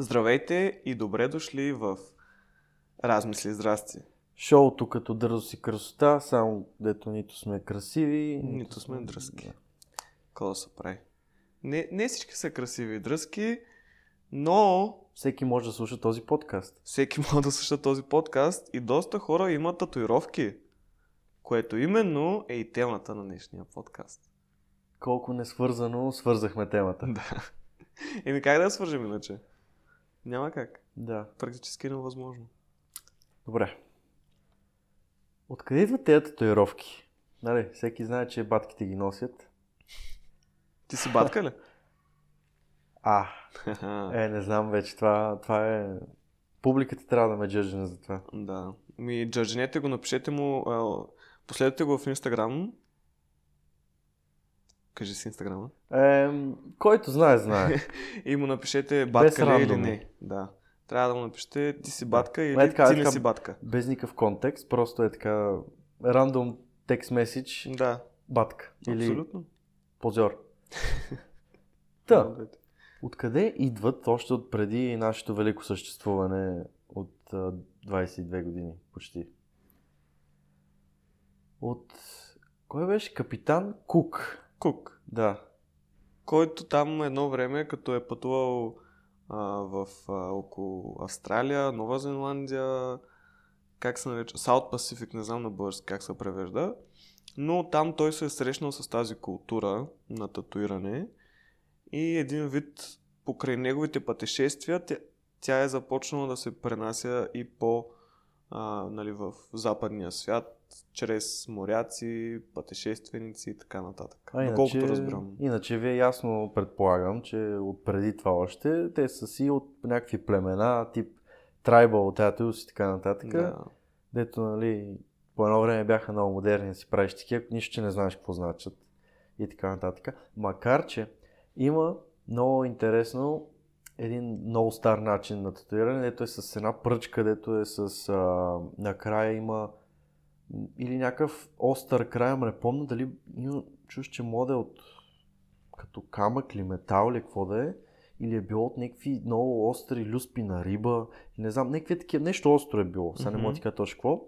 Здравейте и добре дошли в Размисли здрасти. Шоуто като дързост и красота, само дето нито сме красиви, Нито сме дръзки. Какво да се прави? Не, не всички са красиви и дръзки, но Всеки може да слуша този подкаст. всеки може да слуша този подкаст и доста хора имат татуировки, което именно е и темата на днешния подкаст. Колко несвързано свързахме темата. Да. Еми как да я свържем иначе? Няма как. Да. Практически е невъзможно. Добре. Откъде идват тези татуировки? Нали, всеки знае, че батките ги носят. Ти си батка ли? А, е, не знам вече. Това, това е... Публиката трябва да ме джържне за това. Да. Ми, джаджинете го, напишете му, последвайте го в Инстаграм. Кажи си Инстаграма. Е, който знае, знае. И му напишете батка ли или не. Да. Трябва да му напишете ти си батка или Е, така, ти не си батка. Без никакъв контекст, просто е така рандом текст меседж, Да, батка или абсолютно. позор. Та, Откъде идват още от преди нашето велико съществуване от а, 22 години почти? От... Кой беше? Капитан Кук. Кук, Да. който там едно време, като е пътувал а, в а, около Австралия, Нова Зеландия, как се нарича? South Pacific, не знам на български как се превежда. Но там той се е срещнал с тази култура на татуиране и един вид покрай неговите пътешествия тя, тя е започнала да се пренася и по а, нали, в западния свят, чрез моряци, пътешественици и така нататък. А Доколкото иначе, разбирам. иначе вие ясно предполагам, че от преди това още те са си от някакви племена, тип трайбал, татус и така нататък. Да. Дето, нали, по едно време бяха много модерни си правиш такива, нищо, че не знаеш какво значат и така нататък. Макар, че има много интересно един много стар начин на татуиране, дето е с една пръчка, дето е с... А, накрая има или някакъв остър край, ама не помня дали има чуш, че мода е от като камък или метал или какво да е, или е било от някакви много остри люспи на риба, и не знам, някакви такива, нещо остро е било, сега не мога да ти кажа точно какво.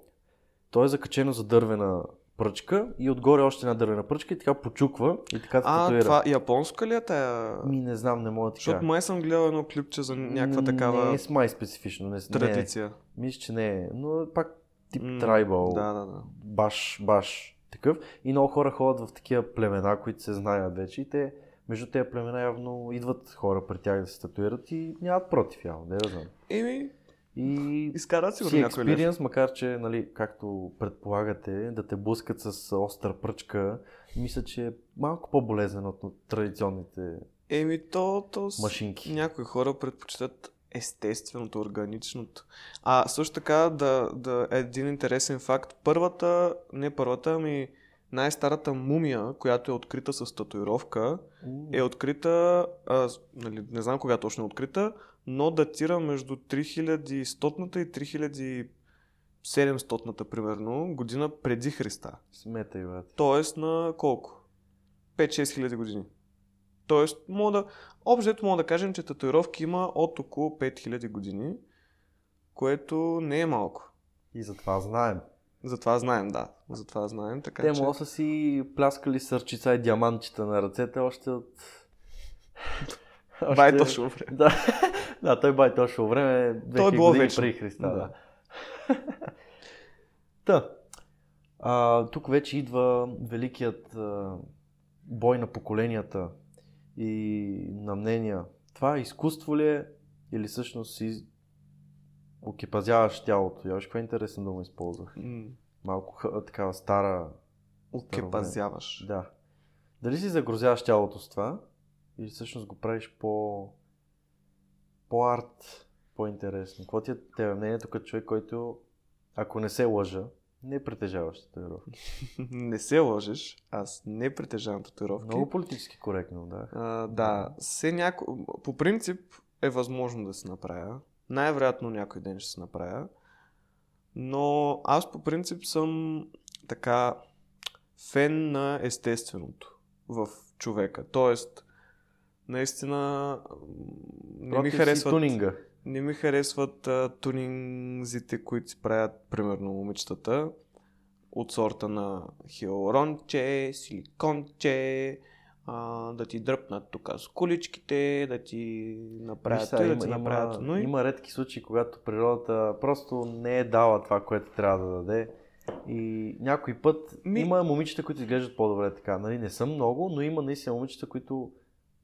То е закачено за дървена пръчка и отгоре още една дървена пръчка и така почуква и така се А, татуира. това японска ли е тая? Ми не знам, не мога да ти Защото кажа. май съм гледал едно клипче за някаква такава Не е с май специфично, не, не е. традиция. Мисля, че не е, но пак тип М, трайбал, Да, да, да. баш, баш такъв. И много хора ходят в такива племена, които се знаят вече и те между тези племена явно идват хора при тях да се татуират и нямат против явно, да я знам. Еми, И изкарат си сигурно някой експириенс, макар че, нали, както предполагате, да те блъскат с остра пръчка, мисля, че е малко по-болезнен от традиционните Еми, то, то с... машинки. някои хора предпочитат естественото, органичното. А също така, да, да е един интересен факт. Първата, не първата, ами най-старата мумия, която е открита с татуировка, е открита, а, нали, не знам кога точно е открита, но датира между 3100 и 3700 примерно година преди Христа. Сметай, брат. Тоест на колко? 5-6 хиляди години. Тоест, мога да, общо мога да кажем, че татуировки има от около 5000 години, което не е малко. И затова знаем. Затова знаем, да. Затова знаем, така Те че... са си пляскали сърчица и диамантчета на ръцете още от... Бай точно време. Да, да, той бай точно време. То е 2000 било вечно. Преди Христа, Да. да. Та, а, тук вече идва великият а, бой на поколенията и на мнения. Това изкуство ли е или всъщност си окипазяваш тялото? Я виж каква интересна дума използвах. М, Малко такава стара Укепазяваш. да. Дали си загрозяваш тялото с това или всъщност го правиш по по-арт, по-интересно? Какво ти е тебе мнението като човек, който, ако не се лъжа, не притежаваш татуировки? не се лъжеш, аз не притежавам татуировки. Много политически коректно, да. А, да, се няко... по принцип е възможно да се направя. Най-вероятно някой ден ще се направя. Но аз по принцип съм така фен на естественото в човека. Тоест, наистина не ми Против си харесват, тунинга. Не ми харесват а, тунингзите, които си правят, примерно, момичетата от сорта на хиалуронче, силиконче, а, да ти дръпнат тук с количките, да ти направят Виж да има, ти има, направят но има редки случаи, когато природата просто не е дала това, което трябва да даде. И някой път Ми- има момичета, които изглеждат по-добре така. Нали, не са много, но има наистина момичета, които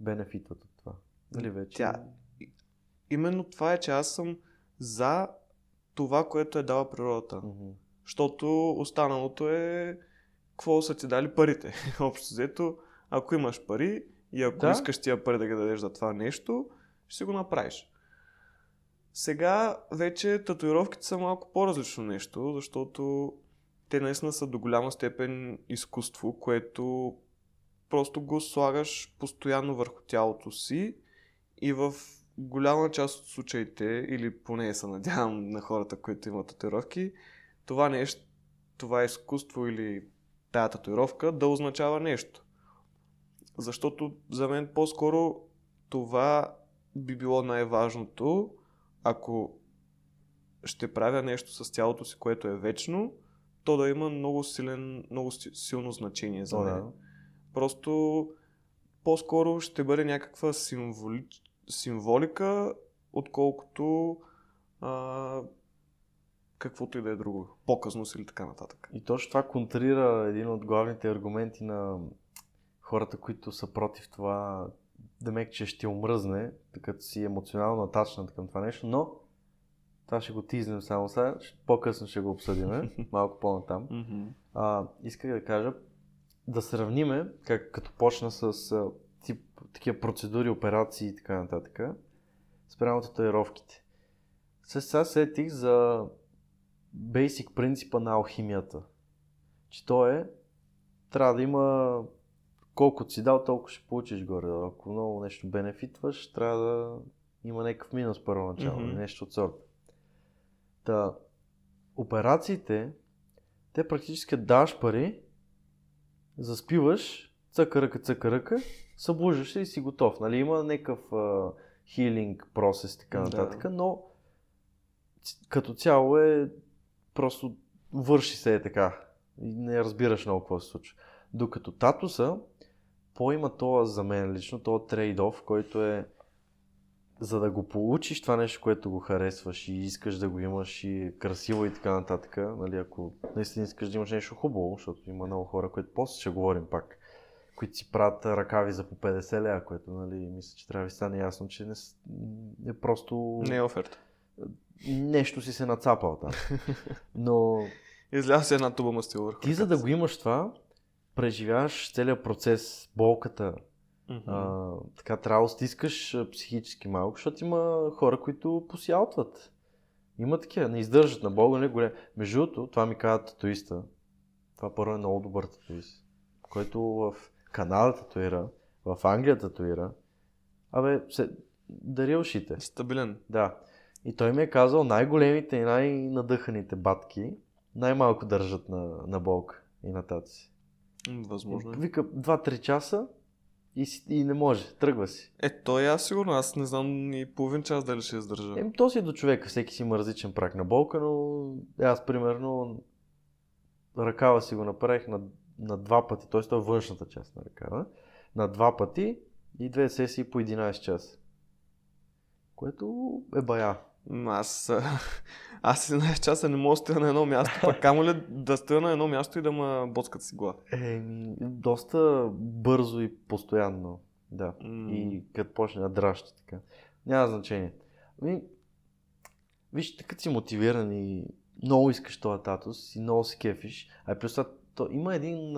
бенефитват от това. Нали вече? Тя- Именно това е, че аз съм за това, което е дала природата. Мгм. Защото останалото е какво са ти дали парите. Общо взето, ако имаш пари и ако Да. искаш тия пари да ги дадеш за това нещо, ще си го направиш. Сега вече татуировките са малко по-различно нещо, защото те наистина са до голяма степен изкуство, което просто го слагаш постоянно върху тялото си и в голяма част от случаите, или поне се надявам на хората, които имат татуировки, това нещо, това изкуство или тая татуировка да означава нещо. Защото за мен по-скоро това би било най-важното, ако ще правя нещо с тялото си, което е вечно, то да има много, силен, много си- силно значение за мен. да. Просто по-скоро ще бъде някаква символи... символика, отколкото а, каквото и да е друго. Показност или така нататък. И точно това контрира един от главните аргументи на хората, които са против това да мек, че ще омръзне, като си емоционално натачнат към това нещо, но това ще го тизнем само сега, по-късно ще го обсъдиме, малко по-натам. А, исках да кажа, да сравниме, как, като почна с тип, такива процедури, операции и така нататък, спрямо татуировките. Се- Сега сетих за бейсик принципа на алхимията. Че то е, трябва да има колкото си дал, толкова ще получиш горе. Ако много нещо бенефитваш, трябва да има някакъв минус първоначално, mm-hmm. нещо от сорта. Та, операциите, те практически даваш пари, заспиваш, цъка ръка, цъка ръка, събуждаш се и си готов. Нали, има някакъв хилинг процес така Да. нататък, но ц- като цяло е просто върши се е така. И не разбираш много какво се случва. Докато татуса, по-има това за мен лично, това трейд-оф, който е за да го получиш това нещо, което го харесваш и искаш да го имаш и красиво и така нататък, нали, ако наистина искаш да имаш нещо хубаво, защото има много хора, които после ще говорим пак, които си правят ръкави за по 50 лева, което нали, мисля, че трябва да ви стане ясно, че не, е просто Не е оферта. нещо си се нацапал там. Но Изляза се една туба мастил върху. ти за да го имаш това, преживяваш целият процес, болката, Мгм. а, така трябва да стискаш психически малко, защото има хора, които посялтват. Има такива, не издържат на Бога, не голем. Между другото, това ми каза татуиста. Това първо е много добър татуист, който в Канада татуира, в Англия татуира. Абе, се, дари ушите. Стабилен. Да. И той ми е казал най-големите и най-надъханите батки най-малко държат на, на болка и на таци. Възможно е. Вика 2-3 часа и, си, и не може, тръгва си. Е, то и аз сигурно, аз не знам и половин час дали ще издържа. Еми, то си е до човека, всеки си има различен прак на болка, но е, аз примерно ръкава си го направих на, на два пъти, т.е. това е външната част на ръкава, на два пъти и две сесии по 11 часа. Което е бая. Аз, аз 11 часа не мога да стоя на едно място, пък камо ли да стоя на едно място и да ма боцкат си глава. Еми, доста бързо и постоянно. Да. М. И като почне да драща така. Няма значение. Ами, виж, като си мотивиран и много искаш този татус и много се кефиш, а плюс това, то, има един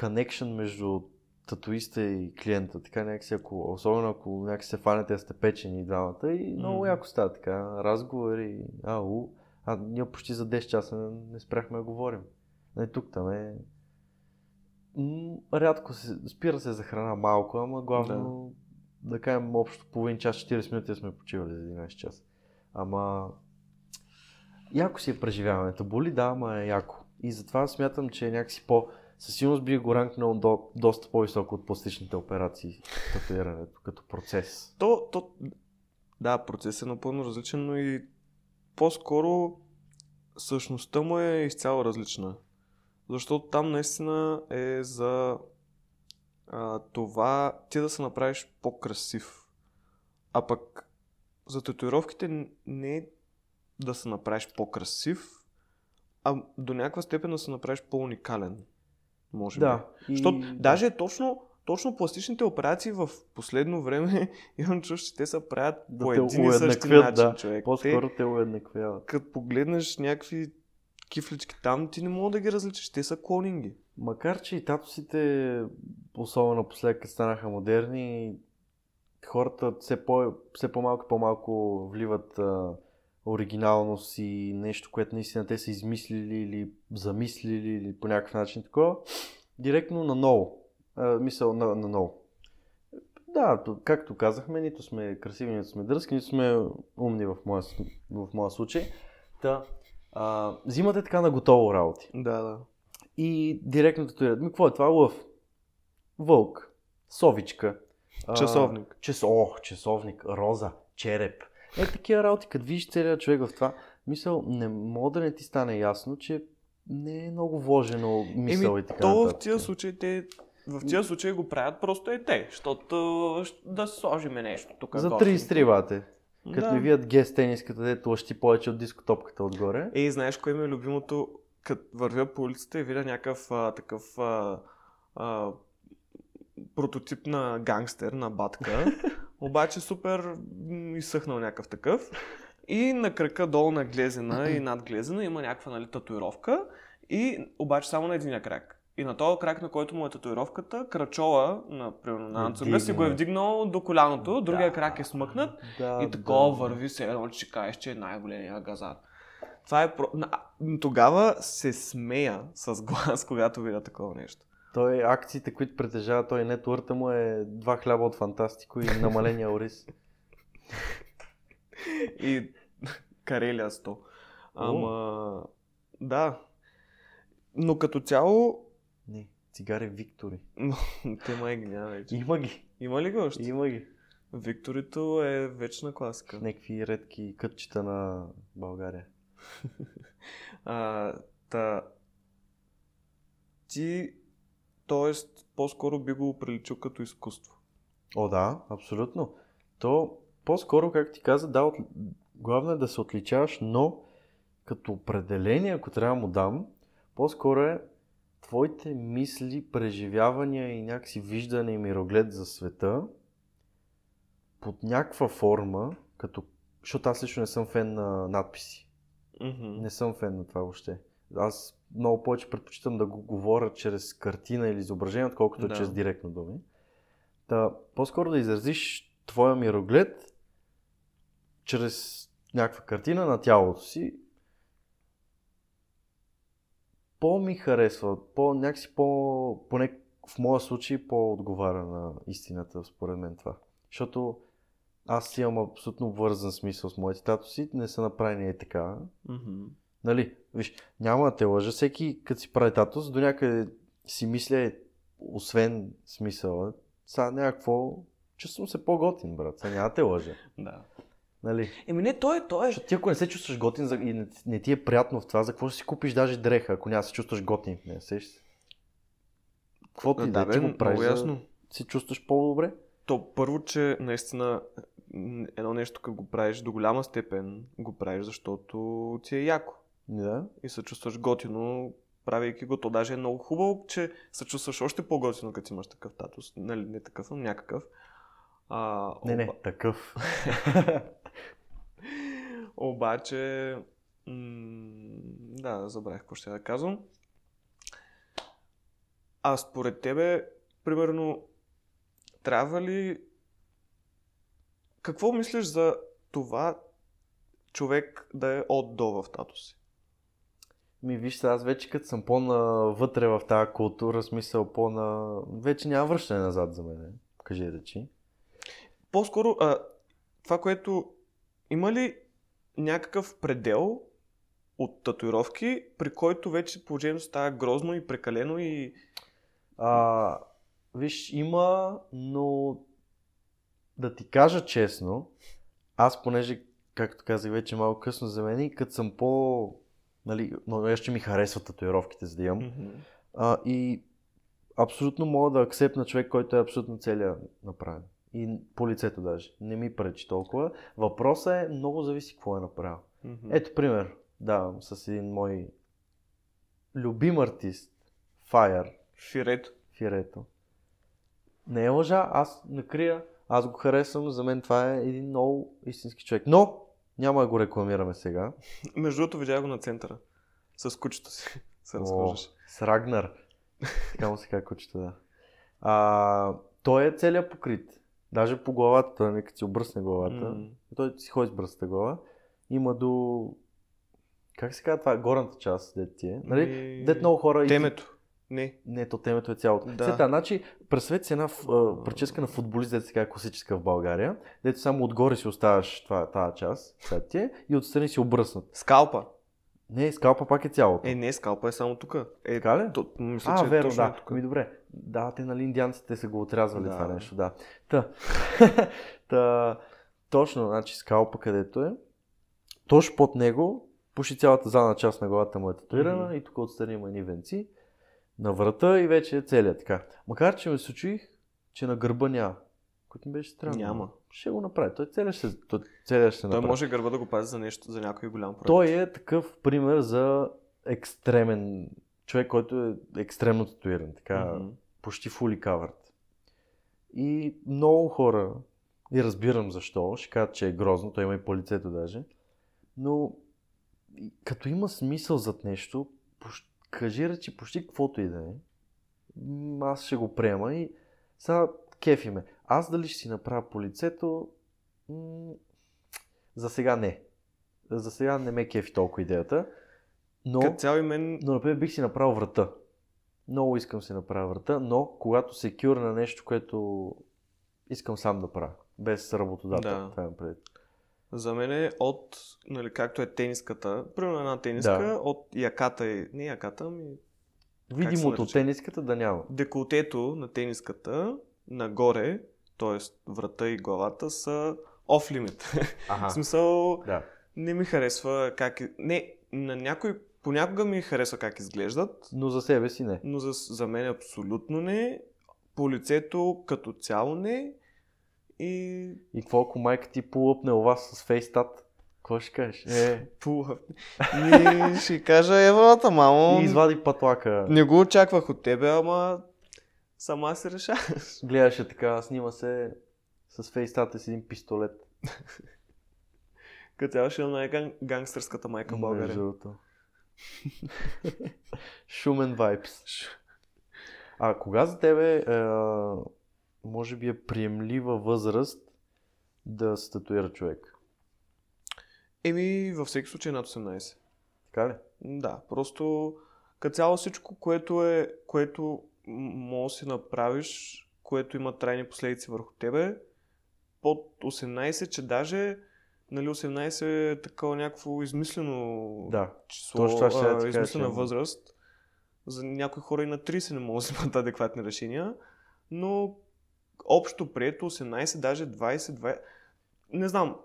коннекшн между татуиста и клиента, така някакси, ако, особено ако някакси се фанете сте печени двамата и много Мгм. яко става така, разговори, ау, а ние почти за 10 часа не, не спряхме да говорим. Не, тук там е М, рядко се, спира се за храна малко, ама главно да, да кажем общо половин час, 40 минути сме почивали за 11 часа. Ама яко си е преживяването. Боли, да, ама е яко. И затова смятам, че е някакси по със сигурност би го ранкнал до, доста по-високо от пластичните операции, татуирането като процес. То, то, да, процесът е напълно различен, но и по-скоро същността му е изцяло различна. Защото там наистина е за а, това ти да се направиш по-красив. А пък за татуировките не е да се направиш по-красив, а до някаква степен да се направиш по-уникален. Може Да. би. Защото даже точно, точно пластичните операции в последно време имам чувство, че те се правят Да по един и същи начин, да. човек. По-скоро Те, те уеднаквяват. като погледнеш някакви кифлички там, ти не мога да ги различиш. Те са клонинги. Макар, че и татусите, особено напоследък, станаха модерни, хората все, по, все по-малко и по-малко вливат а, оригиналност и нещо, което наистина те са измислили или замислили или по някакъв начин такова, директно на ново. А, мисъл на, на ново. Да, то, както казахме, нито сме красиви, нито сме дръзки, нито сме умни в моя, в моя случай. Та, а, взимате така на готово работи Да, да. и директно татуират. Ми, какво е това? Лъв. Вълк. Совичка. а, Часовник. Чес... О, часовник. Роза. Череп. Е, такива работи, като видиш целият човек в това, мисъл, не мога да не ти стане ясно, че не е много вложено мисъл Еми, и така то в нататък. тия случаи те в тия случаи го правят просто и те, защото да сложим нещо тук. За готино. 33 бате. Като Да. ми вият гест тениската, дето лъщи повече от дискотопката отгоре. Ей, знаеш кое ми е любимото? Като вървя по улицата и видя някакъв а, такъв а, а, прототип на гангстер, на батка, обаче супер изсъхнал някакъв такъв. И на кръка долу на глезена и над глезена има някаква нали, татуировка и обаче само на един крак. И на този крак, на който му е татуировката, крачола, на, примерно, на Анцуга, си го е вдигнал до коляното, другия Да. крак е смъкнат Да, и такова да. върви се едно, че ще кажеш, че е най-големия газар. Това е про... Тогава се смея с глас, когато видя такова нещо. Той акциите, които притежава той нетворта му е два хляба от фантастико и намаления ориз. И Карелия 100. Ама, да. Но като цяло, Не, цигари Виктори. те май ги няма вече. Има ги. Има ли го още? Има ги. Викторито е вечна класика. Някакви редки кътчета на България. А, та, ти, т.е. по-скоро би го приличил като изкуство. О, да, абсолютно. То по-скоро, как ти каза, да, от... главно е да се отличаваш, но като определение, ако трябва да му дам, по-скоро е твоите мисли, преживявания и някакси виждане и мироглед за света под някаква форма, като... защото аз лично не съм фен на надписи. Мгм. Не съм фен на това въобще. Аз много повече предпочитам да го говоря чрез картина или изображение, отколкото Да. чрез директно думи. Та, по-скоро да изразиш твоя мироглед чрез някаква картина на тялото си. По ми харесва, по, някакси по, поне в моя случай по-отговаря на истината, според мен това. Защото аз имам абсолютно вързан смисъл с моите татуси, не са направени е така. Мгм. Нали, виж, няма да те лъжа, всеки като си прави татус, до някъде си мисля, освен смисъла, сега някакво, чувствам се по-готин, брат, сега няма да те лъжа. Да. Нали? Еми не, той е, той е. Защото ти ако не се чувстваш готин за- и не, не ти е приятно в това, за какво ще си купиш даже дреха, ако няма да се чувстваш готин в нея, сеш се? Каквото и да, да, ти го правиш, за ясно. да се чувстваш по-добре. То първо, че наистина едно нещо, като го правиш до голяма степен, го правиш, защото ти е яко. Да. И се чувстваш готино, правейки го. То даже е много хубаво, че се чувстваш още по-готино, като имаш такъв татус. Нали, не такъв, но някакъв. А, Не, не, оба- такъв. Обаче, м- да, забравих какво ще да казвам. А според тебе, примерно, трябва ли... Какво мислиш за това човек да е от до в татуси? Ми виж сега, аз вече като съм по-навътре в тази култура, смисъл по-на... Вече няма връщане назад за мен. Кажи речи. По-скоро, а, това, което... Има ли някакъв предел от татуировки, при който вече положението става грозно и прекалено и... А, виж, има, но да ти кажа честно, аз понеже, както казах вече малко късно за мен, и като съм по... Нали, но ще ми харесват татуировките, за да имам. Мгм. А, и абсолютно мога да акцепна човек, който е абсолютно целият направен. И по лицето даже. Не ми пречи толкова. Въпросът е, много зависи какво е направил. Мгм. Ето пример, давам с един мой любим артист, Fire, Фирето. Фирето. Не е лъжа, аз не крия, аз го харесвам, за мен това е един много истински човек. Но, няма да го рекламираме сега. Между другото, видях го на центъра. С кучето си. се О, разхождаше. с Рагнар. Така му се казва кучето, да. А, той е целият покрит. Даже по главата, той нека си обръсне главата. М. Той си ходи с бръста глава. Има до... Как се казва това? Горната част, дет ти е. Нали? Ми, Дет много хора... и- Темето. Не. Не, то темето е цялото. Да. Сета, значи, представете си една а, прическа на футболист, дето сега класическа в България, дето само отгоре си оставаш това, тази част, след ти е, и отстрани си обръснат. Скалпа. Не, скалпа пак е цялото. Е, не, скалпа е само тук. Е, Така ли? то, мисля, а, че верно, е да. тук. Ми добре. Да, те нали индианците са го отрязвали Да. това нещо, да. Та. Та, точно, значи скалпа където е. Точно под него, почти цялата задна част на главата му е татуирана Мгм. и тук отстрани има едни венци. На врата и вече е целият така. Макар, че ме случих, че на гърба няма. Което ми беше странно. Няма. Ще го направи. Той целият ще, той целият ще Той направи. може гърба да го пази за нещо, за някой голям проект. Той е такъв пример за екстремен човек, който е екстремно татуиран. Така, Мгм. почти fully covered. И много хора, и разбирам защо, ще кажат, че е грозно, той има и по лицето даже, но като има смисъл зад нещо, пош... кажи речи почти каквото и да е, аз ще го приема и сега кефи ме. Аз дали ще си направя по лицето, м- за сега не. За сега не ме кефи толкова идеята, но... Като цяло и мен... Но, например, бих си направил врата. Много искам си направя врата, но когато се кюра на нещо, което искам сам да правя, без работодател. Да. Това предвид. За мен е от, нали, както е тениската, примерно една тениска, Да. от яката и... Не яката, ами Видимото от тениската да няма. деколтето на тениската нагоре, т.е. врата и главата са off limit. В Ага. смисъл, Да. не ми харесва как... е- Не, на някой понякога ми харесва как изглеждат, Но за себе си не. но за, за мен абсолютно не. По лицето като цяло не. И И какво ако майка ти пулъпне вас с фейстат? Какво ще кажеш? Е, Пула. Ми ще кажа евалата, мамо. и извади патлака. Не го очаквах от тебе, ама сама се решаваш. Гледаше така, снима се с фейстата с един пистолет. Като цяло ще е най-гангстърската майка в България. Шумен вайпс. А кога за тебе е, може би е приемлива възраст да се татуира човек? Еми, във всеки случай над 18. Така ли? Да, просто като цяло всичко, което е, което може да си направиш, което има трайни последици върху тебе, под 18, че даже нали, 18 е такова някакво измислено Да. число, Точно това ще а, да ти кажа, измислена че- възраст. За някои хора и на 30 не могат да вземат адекватни решения, но общо прието 18, даже 20, 20... Не знам.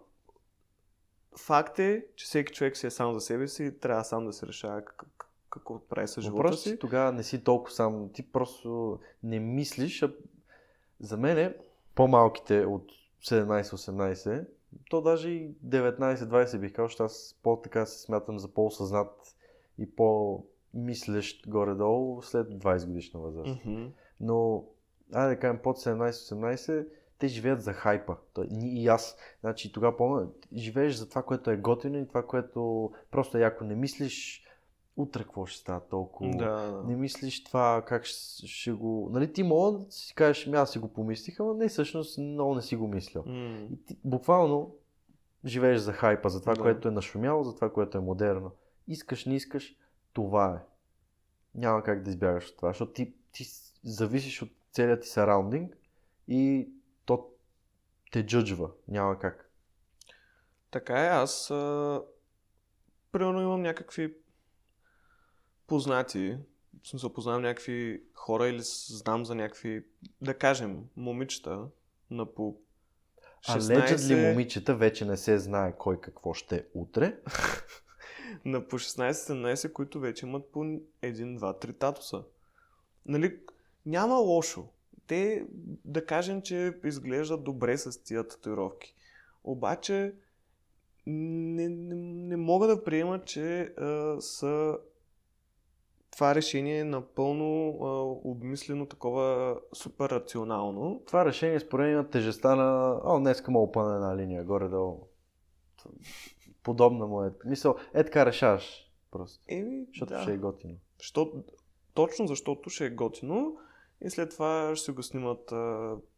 Факт е, че всеки човек си е сам за себе си и трябва сам да се решава как, как, какво прави с живота си. тогава не си толкова сам. Ти просто не мислиш. А... За мен е по-малките от 17-18, то даже и 19-20 бих казал, защото аз по-така се смятам за по-осъзнат и по-мислещ горе-долу след 20 годишна възраст. Мгм. Но, айде да кажем, под 17-18, те живеят за хайпа. Той, и аз. Значи тогава помня, живееш за това, което е готино и това, което просто яко не мислиш утре какво ще става толкова. Да. Не мислиш това как ще, ще го... Нали ти мога да си кажеш, «Ами аз си го помислих, ама не, всъщност много не си го мисля. М. И ти буквално живееш за хайпа, за това, Да. което е нашумяло, за това, което е модерно. Искаш, не искаш, това е. Няма как да избягаш от това, защото ти, ти зависиш от целият ти сараундинг и то те джъджва. Няма как. Така е, аз а, примерно имам някакви познати, в смисъл познавам някакви хора или знам за някакви, да кажем, момичета на по 16... А ли момичета вече не се знае кой какво ще е утре? на по 16-17, които вече имат по 1, 2, 3 татуса. Нали, няма лошо. Те, да кажем, че изглеждат добре с тия татуировки. Обаче, не, не, не мога да приема, че а, са това решение е напълно а, обмислено, такова супер рационално. Това решение според мен тежеста на... О, днес мога пъна една линия, горе-долу. Подобна му е. Мисъл, е така решаваш просто. Еми, защото да. ще е готино. Що, точно защото ще е готино и след това ще се го снимат а,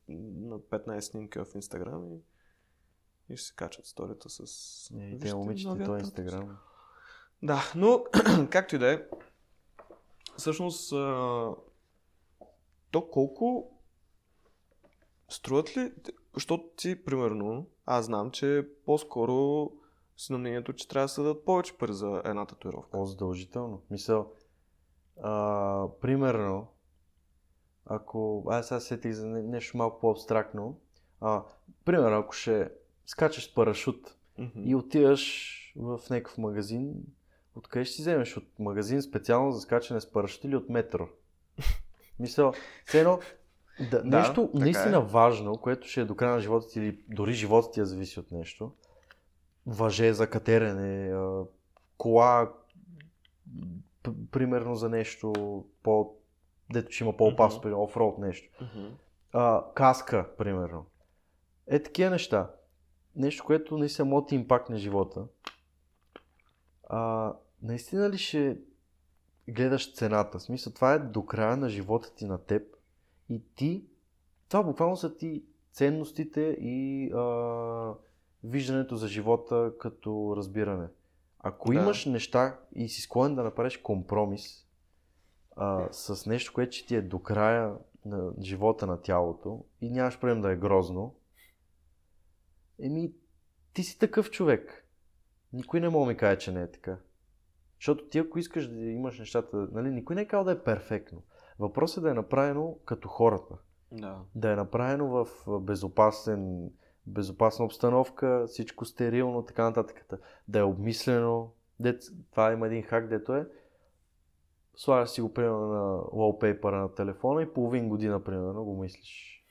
на 15 снимки в Инстаграм и, и ще се качат сторията с... Е, и те момичета, то е Инстаграм. Да, но както и да е, всъщност, а, то колко струват ли, защото ти, примерно, аз знам, че по-скоро си на мнението, че трябва да се дадат повече пари за една татуировка. По-задължително. Мисъл, а, примерно, ако аз сега сетих за нещо малко по-абстрактно, а, примерно, ако ще скачаш с парашут mm-hmm. и отиваш в някакъв магазин, Откъде ще си вземеш? От магазин специално за скачане с парашют или от метро? Мисля, все едно, да, да, нещо наистина е. важно, което ще е до края на живота ти или дори живота ти зависи от нещо. Въже за катерене, кола, примерно за нещо по дето ще има по-опасно, mm-hmm. офроуд нещо. Mm-hmm. А, каска, примерно. Е такива неща. Нещо, което наистина може да импакт живота. А, наистина ли ще гледаш цената? В смисъл, това е до края на живота ти на теб и ти, това буквално са ти ценностите и а, виждането за живота като разбиране. Ако да. имаш неща и си склонен да направиш компромис а, с нещо, което ще ти е до края на живота на тялото и нямаш проблем да е грозно, еми, ти си такъв човек. Никой не мога ми каже, че не е така. Защото ти ако искаш да имаш нещата, нали, никой не е казал да е перфектно. Въпросът е да е направено като хората. Да. Да е направено в безопасен, безопасна обстановка, всичко стерилно, така нататък. Да е обмислено. Дет, това има един хак, дето е. Слагаш си го примерно на wallpaper на телефона и половин година примерно го мислиш.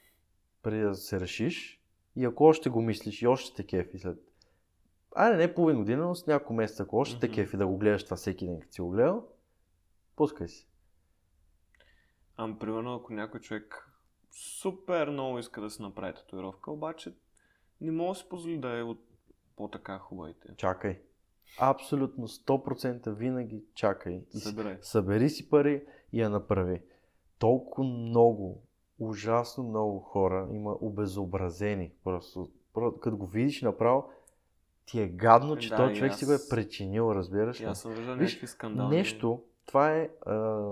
Преди да се решиш. И ако още го мислиш и още те кефи след айде не половин година, но с няколко месеца, ако още mm-hmm. те кефи да го гледаш това всеки ден, като си го гледал, пускай си. Ам, примерно, ако някой човек супер много иска да се направи татуировка, обаче не може да си позволи да е от по-така хубавите. Чакай. Абсолютно 100% винаги чакай. Събирай. Събери си пари и я направи. Толкова много, ужасно много хора има обезобразени. Просто, просто като го видиш направо, ти е гадно, че да, този човек аз... си го е причинил, разбираш ли? Аз съм виждал някакви скандали. Нещо, това е а,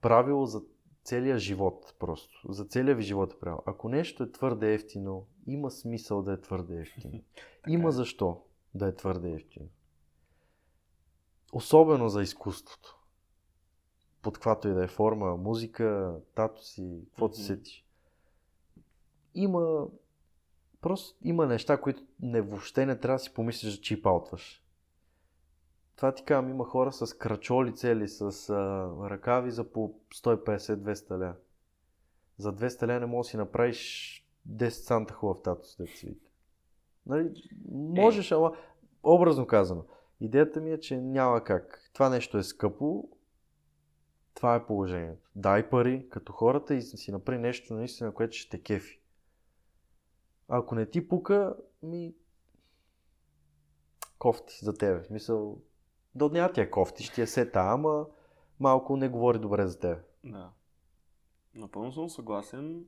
правило за целия живот просто. За целия ви живот е правило. Ако нещо е твърде ефтино, има смисъл да е твърде ефтино. има е. защо да е твърде ефтино. Особено за изкуството. Под каквато и да е форма, музика, тато си, каквото mm-hmm. сетиш. Има Просто има неща, които не, въобще не трябва да си помислиш да чипаутваш. Това ти казвам, има хора с крачоли цели, с а, ръкави за по 150-200 ля. За 200 ля не можеш да си направиш 10 санта хубав татус, да си Нали, можеш, е. ама образно казано. Идеята ми е, че няма как. Това нещо е скъпо, това е положението. Дай пари като хората и си направи нещо наистина, което ще те кефи. Ако не ти пука, ми кофти за тебе. В смисъл, до дня ти е кофти, ще ти е сета, ама малко не говори добре за тебе. Да. Напълно съм съгласен.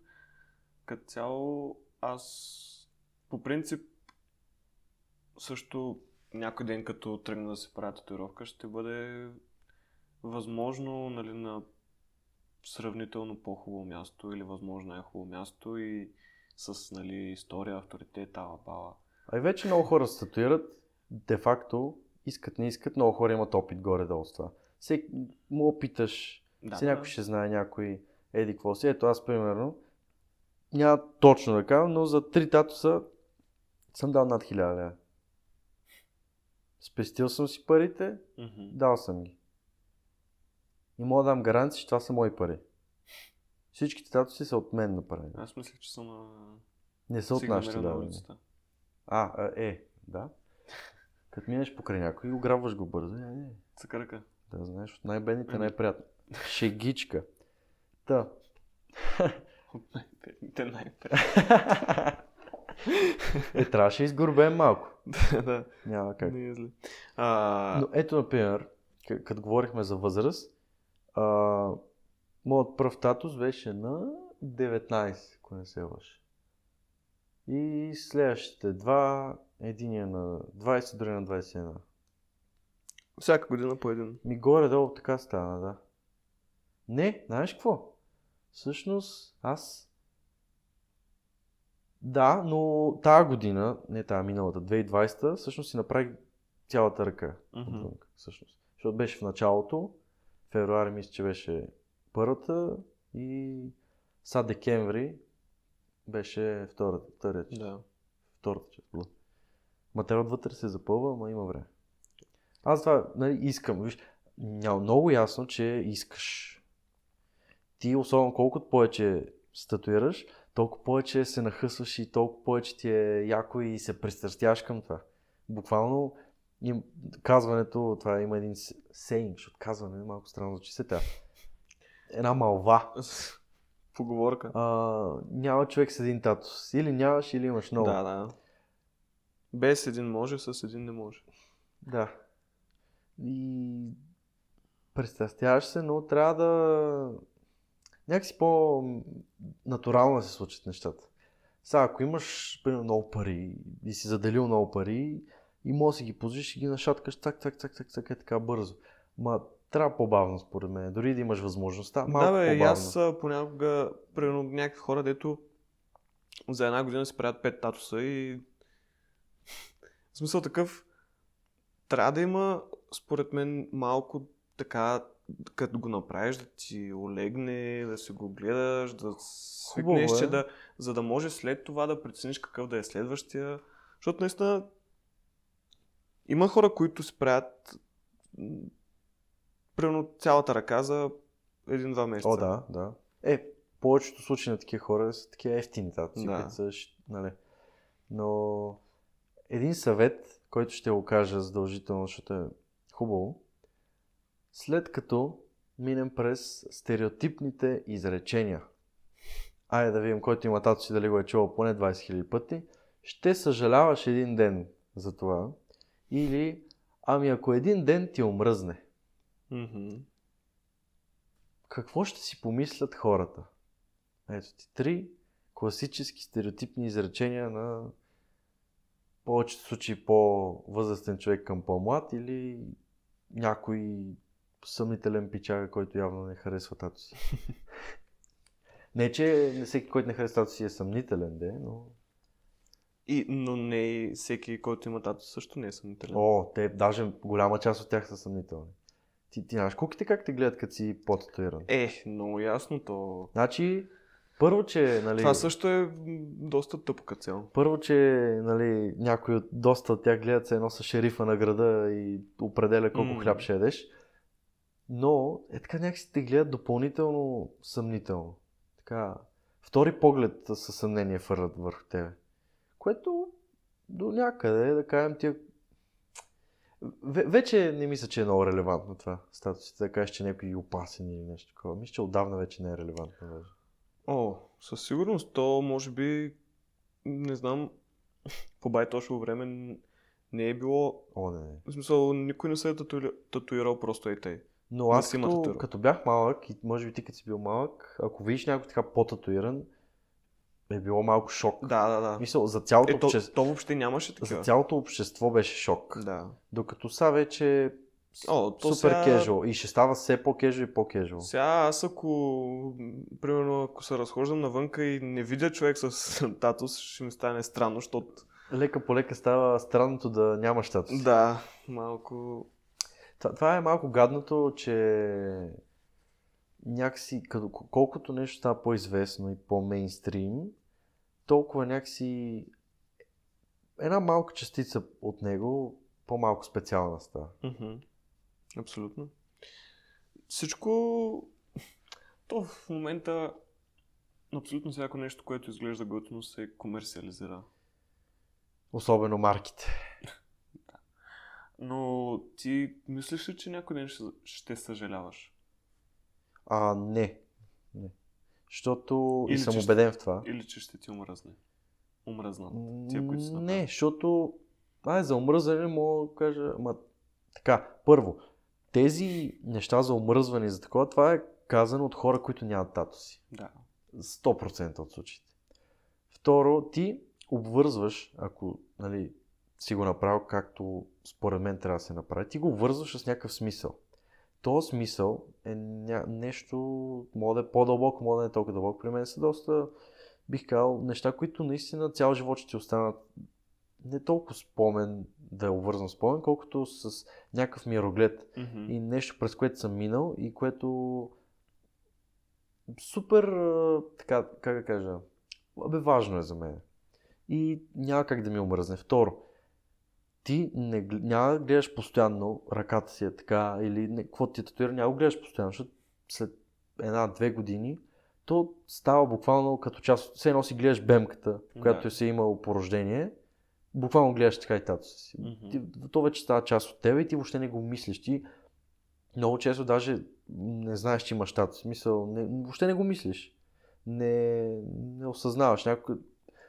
Като цяло, аз по принцип също някой ден като тръгна да се прави татуировка, ще бъде възможно нали, на сравнително по-хубаво място или възможно е хубаво място и с нали, история, авторитет, ала бала. А и вече много хора се татуират де-факто искат, не искат, много хора имат опит горе-долу с това. Всеки, му опиташ, Да, си някой ще знае, някой еди какво си. Ето аз, примерно, няма точно да кажа, но за три татуса съм дал над 1000 лева. Спестил съм си парите, Мгм. дал съм ги. И мога да дам гаранция, че това са мои пари. Всичките татуси са от мен направени. Аз мислех, че са на... Не са от нашите намерил на дадени. улицата. А, а, е, да. Като минеш покрай някой, ограбваш го бързо. Е, е, Цъкърка. да знаеш, от най-бедните Ами. най-приятно. Шегичка. Та. От най-бедните най-бедните. е, трябваше изгорбеем малко. да, Няма как. не е зле. А, Но ето, например, к- като говорихме за възраст, а, моят пръв татус беше на 19, ако не се лъжа. И следващите два, единия на 20, другия на 21. Всяка година по един. Ми горе-долу така стана, да. Не, знаеш какво? Всъщност, аз... Да, но тази година, не тази миналата, 2020, всъщност си направих цялата ръка. Отвън, Всъщност. Защото беше в началото, февруари мисля, че беше първата и са декември беше втората, втората, част. Да. втората част. бла. Материал отвътре се запълва, ама има време. Аз това нали, искам. Виж, няма много ясно, че искаш. Ти, особено колкото повече статуираш, толкова повече се нахъсваш и толкова повече ти е яко и се пристрастяваш към това. Буквално им, казването, това има един сейнг, защото казване е малко странно звучи се тя. Една малва. Поговорка. А, няма човек с един татус. Или нямаш, или имаш много. Да, да. Без един може, с един не може. Да. И пристрастяваш се, но трябва да някакси по-натурално се случат нещата. Сега, ако имаш примерно, много пари и си заделил много пари и може да си ги позволиш и ги нашаткаш так, так, так, так, так, е така бързо. Ма трябва по-бавно според мен. Дори да имаш възможността, малко да, бе, и по-бавно. аз понякога, примерно някакви хора, дето за една година си правят пет татуса и в смисъл такъв трябва да има, според мен, малко така, като го направиш, да ти олегне, да си го гледаш, да свикнеш, Хубаво е. че да, за да може след това да прецениш какъв да е следващия. Защото наистина има хора, които си правят примерно цялата ръка за един-два месеца. О, да, да. Е, повечето случаи на такива хора са такива ефтини Да. са, щ- нали. Но един съвет, който ще го кажа задължително, защото е хубаво, след като минем през стереотипните изречения, айде да видим който има татуси дали го е чувал поне 20 000 пъти, ще съжаляваш един ден за това, или ами ако един ден ти омръзне, Мгм. какво ще си помислят хората? Ето ти три класически стереотипни изречения на повечето случаи по-възрастен човек към по-млад или някой съмнителен пичага, който явно не харесва тато си. не, че не всеки, който не харесва тато си е съмнителен, де, но... И, но не всеки, който има тато също не е съмнителен. О, те, даже голяма част от тях са съмнителни. Ти, ти знаеш куките как те гледат, като си по-татуиран? Е, много ясно то. Значи, първо, че, нали... Това също е доста тъпо като цяло. Първо, че нали, някои от доста от тях гледат се едно с шерифа на града и определя колко М. хляб ще ядеш. Но е така някакси те гледат допълнително съмнително. Така, втори поглед със съмнение фърлят върху тебе. Което до някъде, да кажем, тия... В- вече не мисля, че е много релевантно това статусите, да кажеш, че някой е опасен или нещо такова. Мисля, че отдавна вече не е релевантно. Даже. О, със сигурност то може би, не знам, по бай точно време не е било, О, не, не. в смисъл, никой не се е татуира- татуирал просто и тъй. Но аз като, като бях малък, и може би ти като си бил малък, ако видиш някой така по-татуиран, е било малко шок. Да, да, да. Мисъл, за цялото, Е, то, общество, то въобще нямаше за такива. цялото общество беше шок. Да. Докато са вече О, то супер сега- кежуал. И ще става все по-кежуал и по-кежуал. Сега аз ако, примерно, ако се разхождам навънка и не видя човек с татус, ще ми стане странно, защото лека по лека става странното да нямаш статус. Да, малко... Това, е малко гадното, че някакси, като, колкото нещо става по-известно и по-мейнстрим, толкова някакси една малка частица от него по-малко специална става. Мгм. Абсолютно. Всичко... То в момента абсолютно всяко нещо, което изглежда готино, се комерциализира. Особено марките. Но ти мислиш ли, че някой ден ще, ще съжаляваш? А, не. не. Защото и съм че ще- убеден в това. Или че ще ти омръзне? Омръзнат. Тия, които са Не, защото ай, за омръзване мога да кажа, ама така, първо, тези неща за омръзване и за такова, това е казано от хора, които нямат татуси. Да. 100% от случаите. Второ, ти обвързваш, ако нали, си го направил както според мен трябва да се направи, ти го обвързваш с някакъв смисъл. То смисъл е ня... нещо, може да е по-дълбоко, може да не е толкова дълбоко. При мен са доста, бих казал, неща, които наистина цял живот ще ти останат не толкова спомен, да е обвързан спомен, колкото с някакъв мироглед Мгм. и нещо през което съм минал и което супер, така, как да кажа, абе важно е за мен. И няма как да ми омръзне. Второ, ти не, няма да гледаш постоянно ръката си е така или не, какво ти е татуира, няма да гледаш постоянно, защото след една-две години то става буквално като част. Все едно си гледаш бемката, която Да. е си имал по рождение, буквално гледаш така и тато си. Ти, то вече става част от тебе и ти въобще не го мислиш. Ти много често даже не знаеш, че имаш татус. Смисъл, не, въобще не го мислиш. Не, не осъзнаваш. Някой,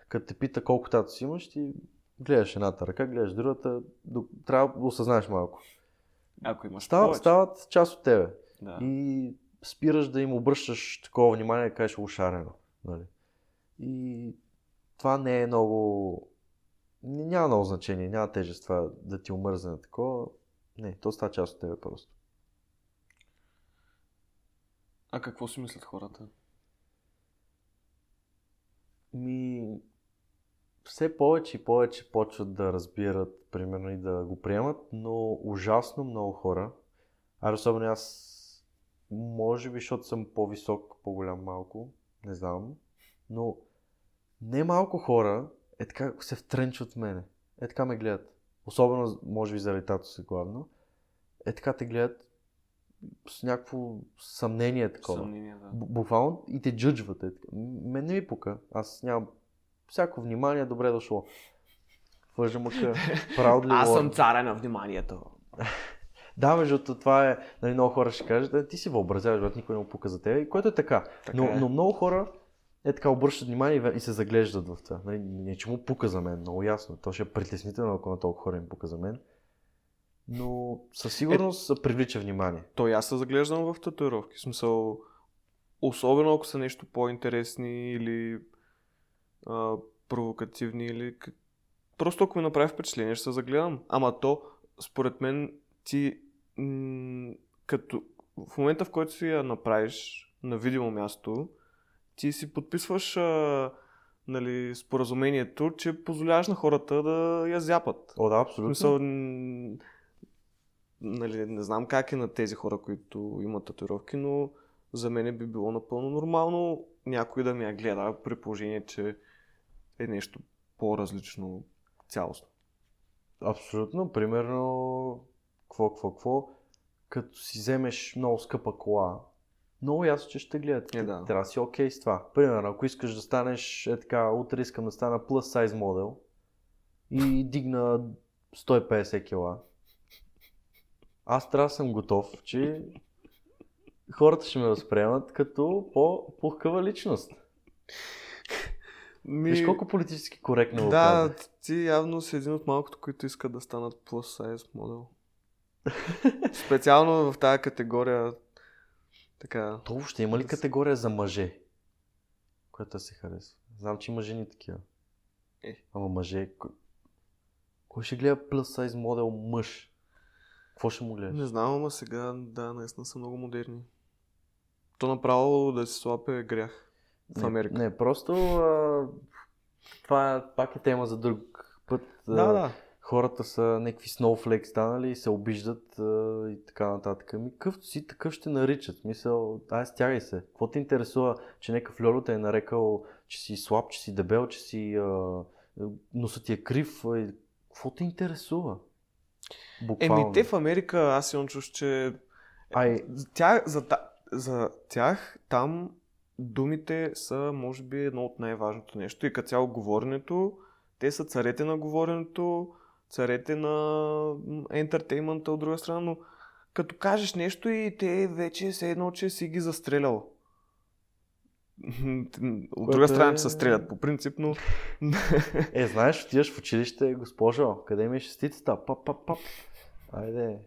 като те пита колко татус имаш, ти гледаш едната ръка, гледаш другата, трябва да осъзнаеш малко. Ако имаш Става, повече. стават част от тебе. Да. И спираш да им обръщаш такова внимание, да кажеш ушарено. Нали? И това не е много... Няма много значение, няма тежест това да ти омързне на такова. Не, то става част от тебе просто. А какво си мислят хората? Ми, все повече и повече почват да разбират, примерно и да го приемат, но ужасно много хора, а особено аз, може би, защото съм по-висок, по-голям малко, не знам, но не малко хора е така се втренчват в мене. Е така ме гледат. Особено, може би, заради тато си главно. Е така те гледат с някакво съмнение такова. Съмнение, да. Бу- Буквално и те джъджват. Е. така. Мен не ми пука. Аз нямам всяко внимание, добре е дошло. Въжа мъка. Proudly царя на вниманието. Да, между това е, нали, много хора ще кажат, да, ти си въобразяваш, брат, никой не му пука за теб, което е така. Така но, е. но много хора е така обръщат внимание и се заглеждат в това. Нали, не, че му пука за мен, много ясно. То ще е притеснително, ако на толкова хора им пука за мен. Но със сигурност привлича внимание. То и аз се заглеждам в татуировки. В смисъл, особено ако са нещо по-интересни или а, провокативни или... Просто ако ми направи впечатление, ще се загледам. Ама то, според мен, ти м- като... В момента, в който си я направиш на видимо място, ти си подписваш а, нали, споразумението, че позволяваш на хората да я зяпат. О, да, абсолютно. смисъл, н- нали, не знам как е на тези хора, които имат татуировки, но за мен би било напълно нормално някой да ми я гледа, при положение, че е нещо по-различно цялостно. Абсолютно. Примерно, какво, какво, какво, като си вземеш много скъпа кола, много ясно, че ще гледат. Е, да. Трябва да си окей с това. Примерно, ако искаш да станеш, е така, утре искам да стана plus size модел и дигна 150 кила. Аз трябва да съм готов, че хората ще ме възприемат като по-пухкава личност. Ми... Виж колко политически коректно го Да, казах. ти явно си един от малкото, които искат да станат plus size модел. Специално в тази категория така. То въобще има ли категория за мъже? Която се харесва. Знам, че има жени такива. Е. Ама мъже... ко- Кой ще гледа plus size модел мъж? Какво ще му гледаш? Не знам, ама сега, да, наистина са много модерни. То направо да се слапе е грях в не, Америка. Не, просто а, това пак е тема за друг път Да, а, да. хората са някакви сноуфлейк станали и се обиждат а, и така нататък. Ми къвто си, такъв ще наричат. В Смисъл, ай, стягай се. Какво те интересува, че някакъв Льоло те е нарекал, че си слаб, че си дебел, че си а, носът ти е крив. а, Какво те интересува? Буквално. Еми, те в Америка, аз имам чуш, че Ай, тя, за, за тях там думите са, може би, едно от най-важното нещо. И като цяло говоренето, те са царете на говоренето, царете на ентертеймента от друга страна, но като кажеш нещо и те вече се едно, че си ги застрелял. От друга страна, е- че се стрелят по принцип, но... Е, знаеш, отиваш в училище, госпожо, къде ми е шестицата? Пап, пап, пап. Айде.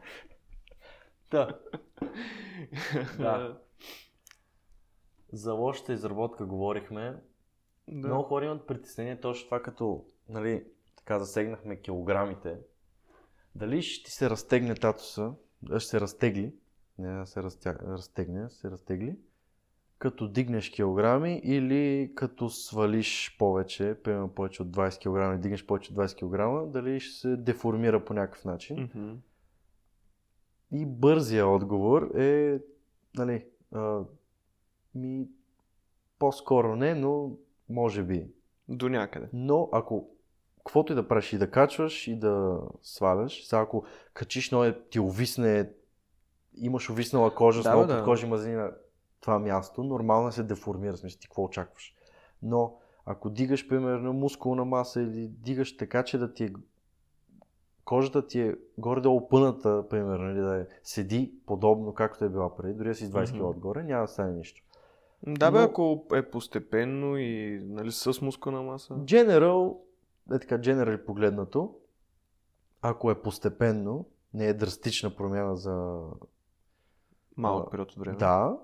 да. Да. За лошата изработка говорихме. да. Много хора имат притеснение точно това, като нали, така засегнахме килограмите. Дали ще ти се разтегне татуса, ще се разтегли, не да се разтя... разтегне, се разтегли, като дигнеш килограми или като свалиш повече, примерно повече от 20 кг дигнеш повече от 20 кг, дали ще се деформира по някакъв начин. Мгм. И бързия отговор е, нали, ми, по-скоро не, но може би. До някъде. Но ако каквото и да правиш и да качваш и да сваляш, сега ако качиш, но е, ти увисне, имаш увиснала кожа с Да, много бе, да. подкожи мазнини на това място, нормално се деформира, смисъл ти какво очакваш. Но ако дигаш, примерно, мускулна маса или дигаш така, че да ти е кожата ти е горе-долу пъната, примерно, или да е, седи подобно както е била преди, дори да си с 20 кг Мгм. отгоре, няма да стане нищо. Да, бе, Но- ако е постепенно и нали, с мускулна маса. General, е така, general погледнато, ако е постепенно, не е драстична промяна за... Малък период от време. Да,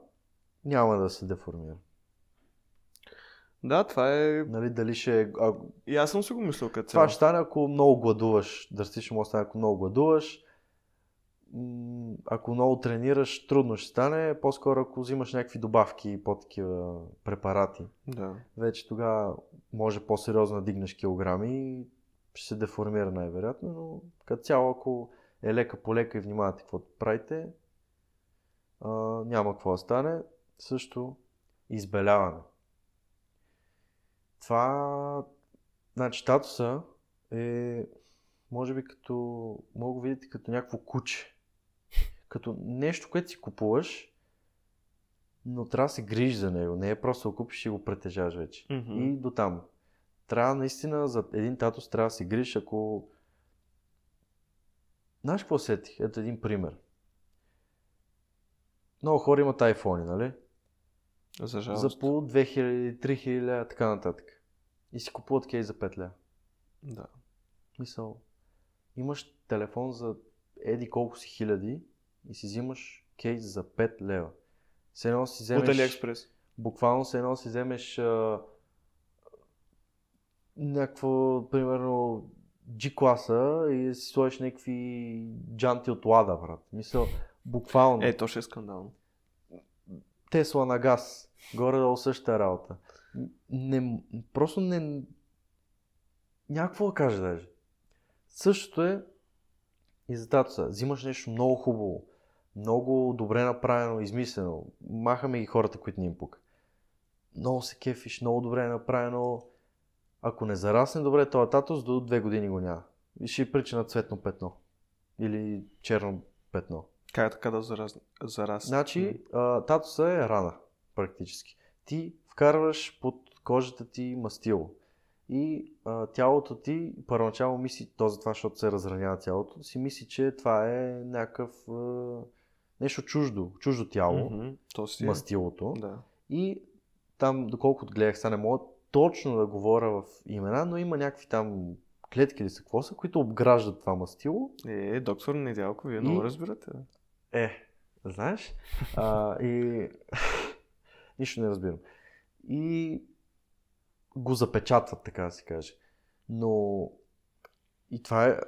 няма да се деформира. Да, това е... Нали, дали ще е... А, И аз съм си го мислил като това ще стане, ако много гладуваш. Драстично може да стане, ако много гладуваш. Ако много тренираш, трудно ще стане. По-скоро, ако взимаш някакви добавки и по-такива препарати. Да. вече тогава може по-сериозно да дигнеш килограми и ще се деформира най-вероятно, но като цяло, ако е лека по лека и внимавате какво правите, а, няма какво да стане. Също избеляване. Това, значи, татуса е, може би като, мога го видите като някакво куче. Като нещо, което си купуваш, но трябва да се грижи за него. Не е просто да го купиш и го притежаваш вече. Мгм. И до там. Трябва наистина за един татус трябва да се грижиш, ако... Знаеш какво сетих? Ето един пример. Много хора имат iPhone, нали? За жалост. За по 2000, 3000, така нататък. И си купуват кейс за 5 ля. Да. Мисъл, имаш телефон за еди колко си хиляди и си взимаш кейс за 5 лева. Се едно си вземеш... От Алиекспрес. буквално се едно си вземеш а, някакво, примерно, G-класа и си сложиш някакви джанти от лада, брат. Мисъл, буквално. Е, то ще е скандално. Тесла на газ. Горе-долу същата работа. Не, просто не... Някакво да кажа даже. Същото е и за татуса. Взимаш нещо много хубаво, много добре направено, измислено. Махаме ги хората, които ни им пука. Много се кефиш, много добре е направено. Ако не зарасне добре този татус, до две години го няма. И ще прича на цветно петно. Или черно петно. Как е така да зараз... зарасне? Значи, а, татуса е рана, практически. Ти вкарваш под кожата ти мастило. И а, тялото ти първоначално мисли, то за това, защото се разранява тялото, си мисли, че това е някакъв а, нещо чуждо, чуждо тяло, Мгм. То си е. мастилото. Да. И там, доколкото гледах, сега не мога точно да говоря в имена, но има някакви там клетки или са какво са, които обграждат това мастило Е, доктор Недялко, вие И- много разбирате. Е, знаеш. А, и нищо не разбирам. И го запечатват, така да се каже. Но и това е,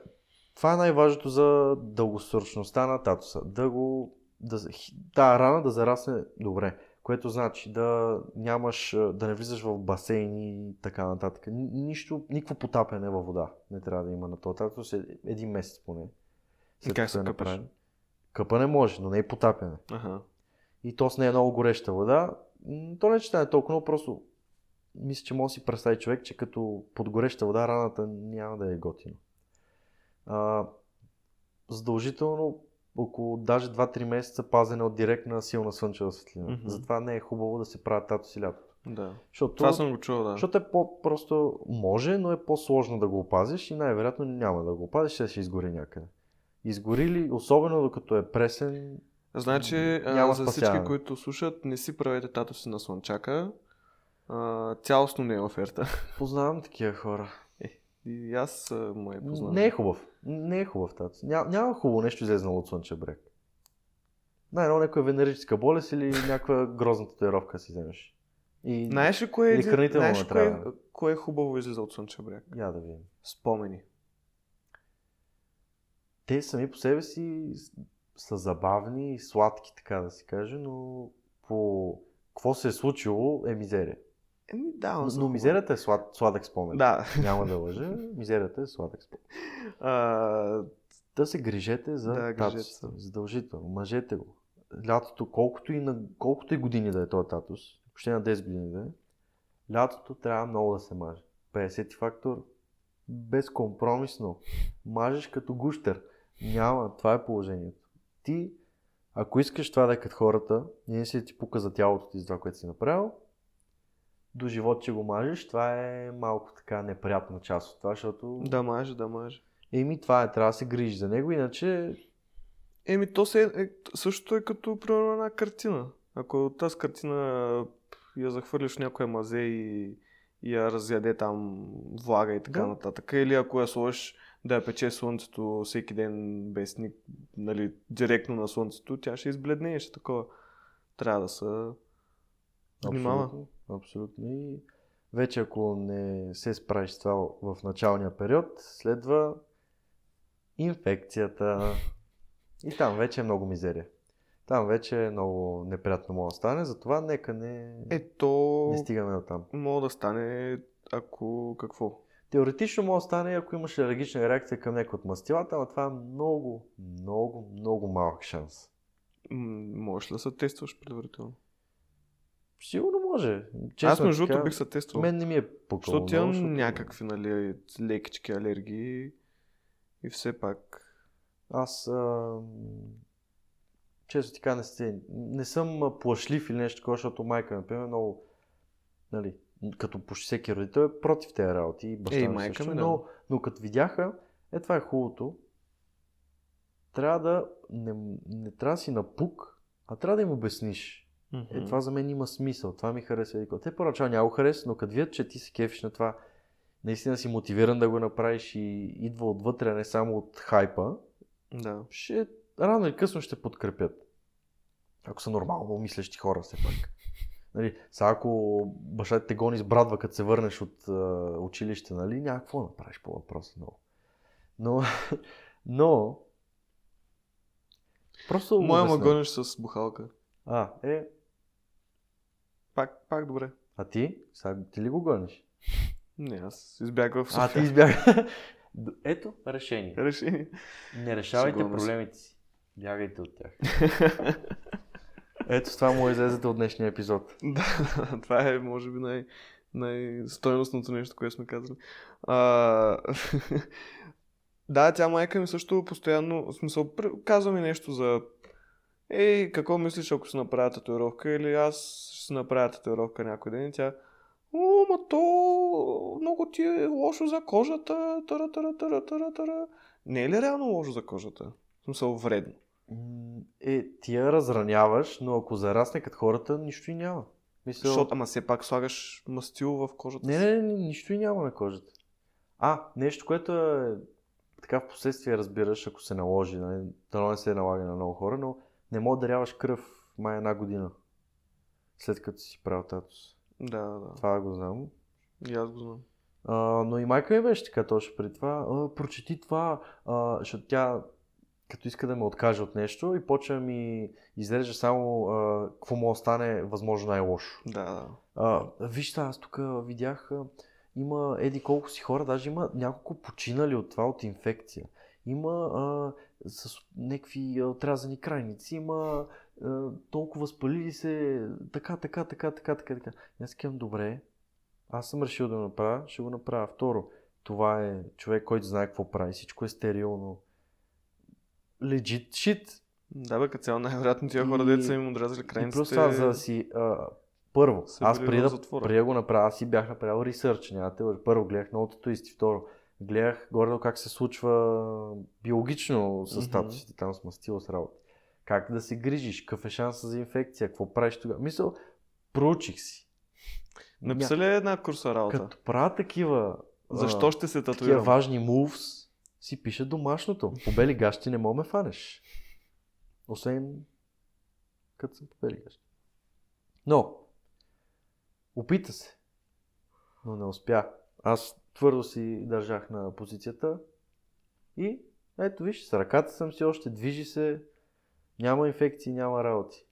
това е най-важното за дългосрочността на татуса. Да го, да, да рана да зарасне добре. Което значи да нямаш, да не влизаш в басейни и така нататък. Ни- Нищо, никакво потапяне във вода не трябва да има на този татус. Е- Един месец поне. И как се е направен. Къпане може, но не и потапяне. Аха. И то с не е много гореща вода. То не че тя е толкова, но просто мисля, че може да си представи човек, че като под гореща вода раната няма да е готино. А, задължително около даже 2-3 месеца пазене от директна силна слънчева светлина. Мгм. Затова не е хубаво да се правят татуси лятото. Да. Защото, Това съм го чувал, да. защото е по-просто може, но е по-сложно да го опазиш и най-вероятно няма да го опазиш, ще ще изгори някъде. Изгори ли, особено докато е пресен, Значи, Няма за спасяване. всички, които слушат, не си правете татуси на слънчака. А, цялостно не е оферта. познавам такива хора. И аз му е познавам. Не е хубав. Не е хубав татус. Ня, няма хубаво нещо излезнало от слънчев бряг. Най-едно някоя венерическа болест или някаква грозна татуировка си вземеш. И Знаеш ли кое е, Или хранително знаеш ли кое, кое е хубаво излиза от Слънчев бряг? я да видим. Спомени. Те сами по себе си са забавни и сладки, така да се каже, но по какво се е случило е мизерия. Еми, да, Но, но, мизерията е слад, сладък спомен. Да. Няма да лъжа, мизерията е сладък спомен. А, Да се грижете за Да, се. Задължително. Мъжете го. Лятото, колкото и, на, колкото и години да е този татус, въобще на 10 години да е, лятото трябва много да се маже. 50 фактор безкомпромисно. Мажеш като гущер. Няма, това е положението. Ти, ако искаш това да е като хората, не си ти пука за тялото ти за това, което си направил, до живот, че го мажеш, това е малко така неприятна част от това, защото да маже, да маже. Еми, това е, трябва да се грижи за него, иначе Еми, то се е, същото е като примерно една картина. Ако тази картина я захвърлиш в някоя мазе и, и я разяде там влага и така Да. нататък. Или ако я сложиш да я пече слънцето всеки ден без ник, нали, директно на слънцето, тя ще избледне и ще такова. Трябва да са внимава. Абсолютно, абсолютно. И вече ако не се справиш с това в началния период, следва инфекцията. И там вече е много мизерия. Там вече е много неприятно може да стане, затова нека не, Ето, не стигаме до там. мога да стане, ако какво? Теоретично може да стане, ако имаш алергична реакция към някои от мастилата, но това е много, много, много малък шанс. М, можеш ли да се тестваш предварително? Сигурно може. Аз между другото бих се тествал. Мен не ми е пукало. Защото имам защото- някакви, нали, лекички алергии и все пак. Аз, а, често така не, се, не съм плашлив или нещо такова, защото майка, например, много, нали, като почти всеки родител е против тези работи. И баща ми майка също, ми, да. но, но като видяха, е това е хубавото, трябва да, не, не трябва да си напук, а трябва да им обясниш. Е, това за мен има смисъл, това ми харесва. И Те поначало няма го хареса, но като видят, че ти се кефиш на това, наистина си мотивиран да го направиш и идва отвътре, а не само от хайпа, Да. ще рано или късно ще подкрепят. Ако са нормално мислещи хора, все пак. Нали, сега ако баща те гони с брадва, като се върнеш от а, училище, нали, няма какво направиш по въпроса много. Но, но, просто Моя ма гониш с бухалка. А, е, Пак, пак добре. а ти? Сега ти ли го гониш? Не, аз избягвах в А, София. ти избяга. Ето решение. Решение. Не решавайте се. проблемите си. Бягайте от тях. Ето с това му излезете от днешния епизод. да, това е, може би, най- най-стойностното нещо, което сме казали. А, да, тя майка ми също постоянно, в смисъл, казва ми нещо за Ей, какво мислиш, ако си направя татуировка или аз ще си направя татуировка някой ден и тя О, ма то много ти е лошо за кожата. Тара, тара, тара, тара, тара. Не е ли реално лошо за кожата? В смисъл вредно. Е, ти я разраняваш, но ако зарасне като хората, нищо и няма. Мисля, Защото, ама все пак слагаш мастил в кожата не, си. не, не, нищо и няма на кожата. А, нещо, което е така в последствие разбираш, ако се наложи, нали, дано не се налага на много хора, но не мога да даряваш кръв май една година. След като си правил татус. Да, да. Това го знам. И аз го знам. А, но и майка ми беше така точно при това. А, прочети това, а, защото тя като иска да ме откаже от нещо и почва да ми изрежда само а, какво му остане възможно най-лошо. Да. А, вижте, аз тук видях, а, има еди колко си хора, даже има няколко починали от това, от инфекция. Има а, с някакви отрязани крайници, има а, толкова спалили се, така, така, така, така, така, така. И аз казвам, добре, аз съм решил да го направя, ще го направя. Второ, това е човек, който знае какво прави, всичко е стерилно. Legit shit. Да, бе, като цяло най-вероятно тия хора, И- деца им отрязали И крайниците. плюс това, за да си... А, първо, аз преди да, преди да го направя, аз си бях направил ресърч, няма те. Първо гледах много татуисти, второ гледах горе как се случва биологично с статусите, там с мастила с работа. Как да се грижиш, какъв е шанса за инфекция, какво правиш тогава. Мисъл, проучих си. Написали ли една курса работа? Като правя такива, Защо а, ще се такива татуирам? важни moves, си пише домашното. По бели гащи не мога ме фанеш. Освен като съм по бели гащи. Но, опита се, но не успя. Аз твърдо си държах на позицията и ето виж, с ръката съм си още, движи се, няма инфекции, няма работи.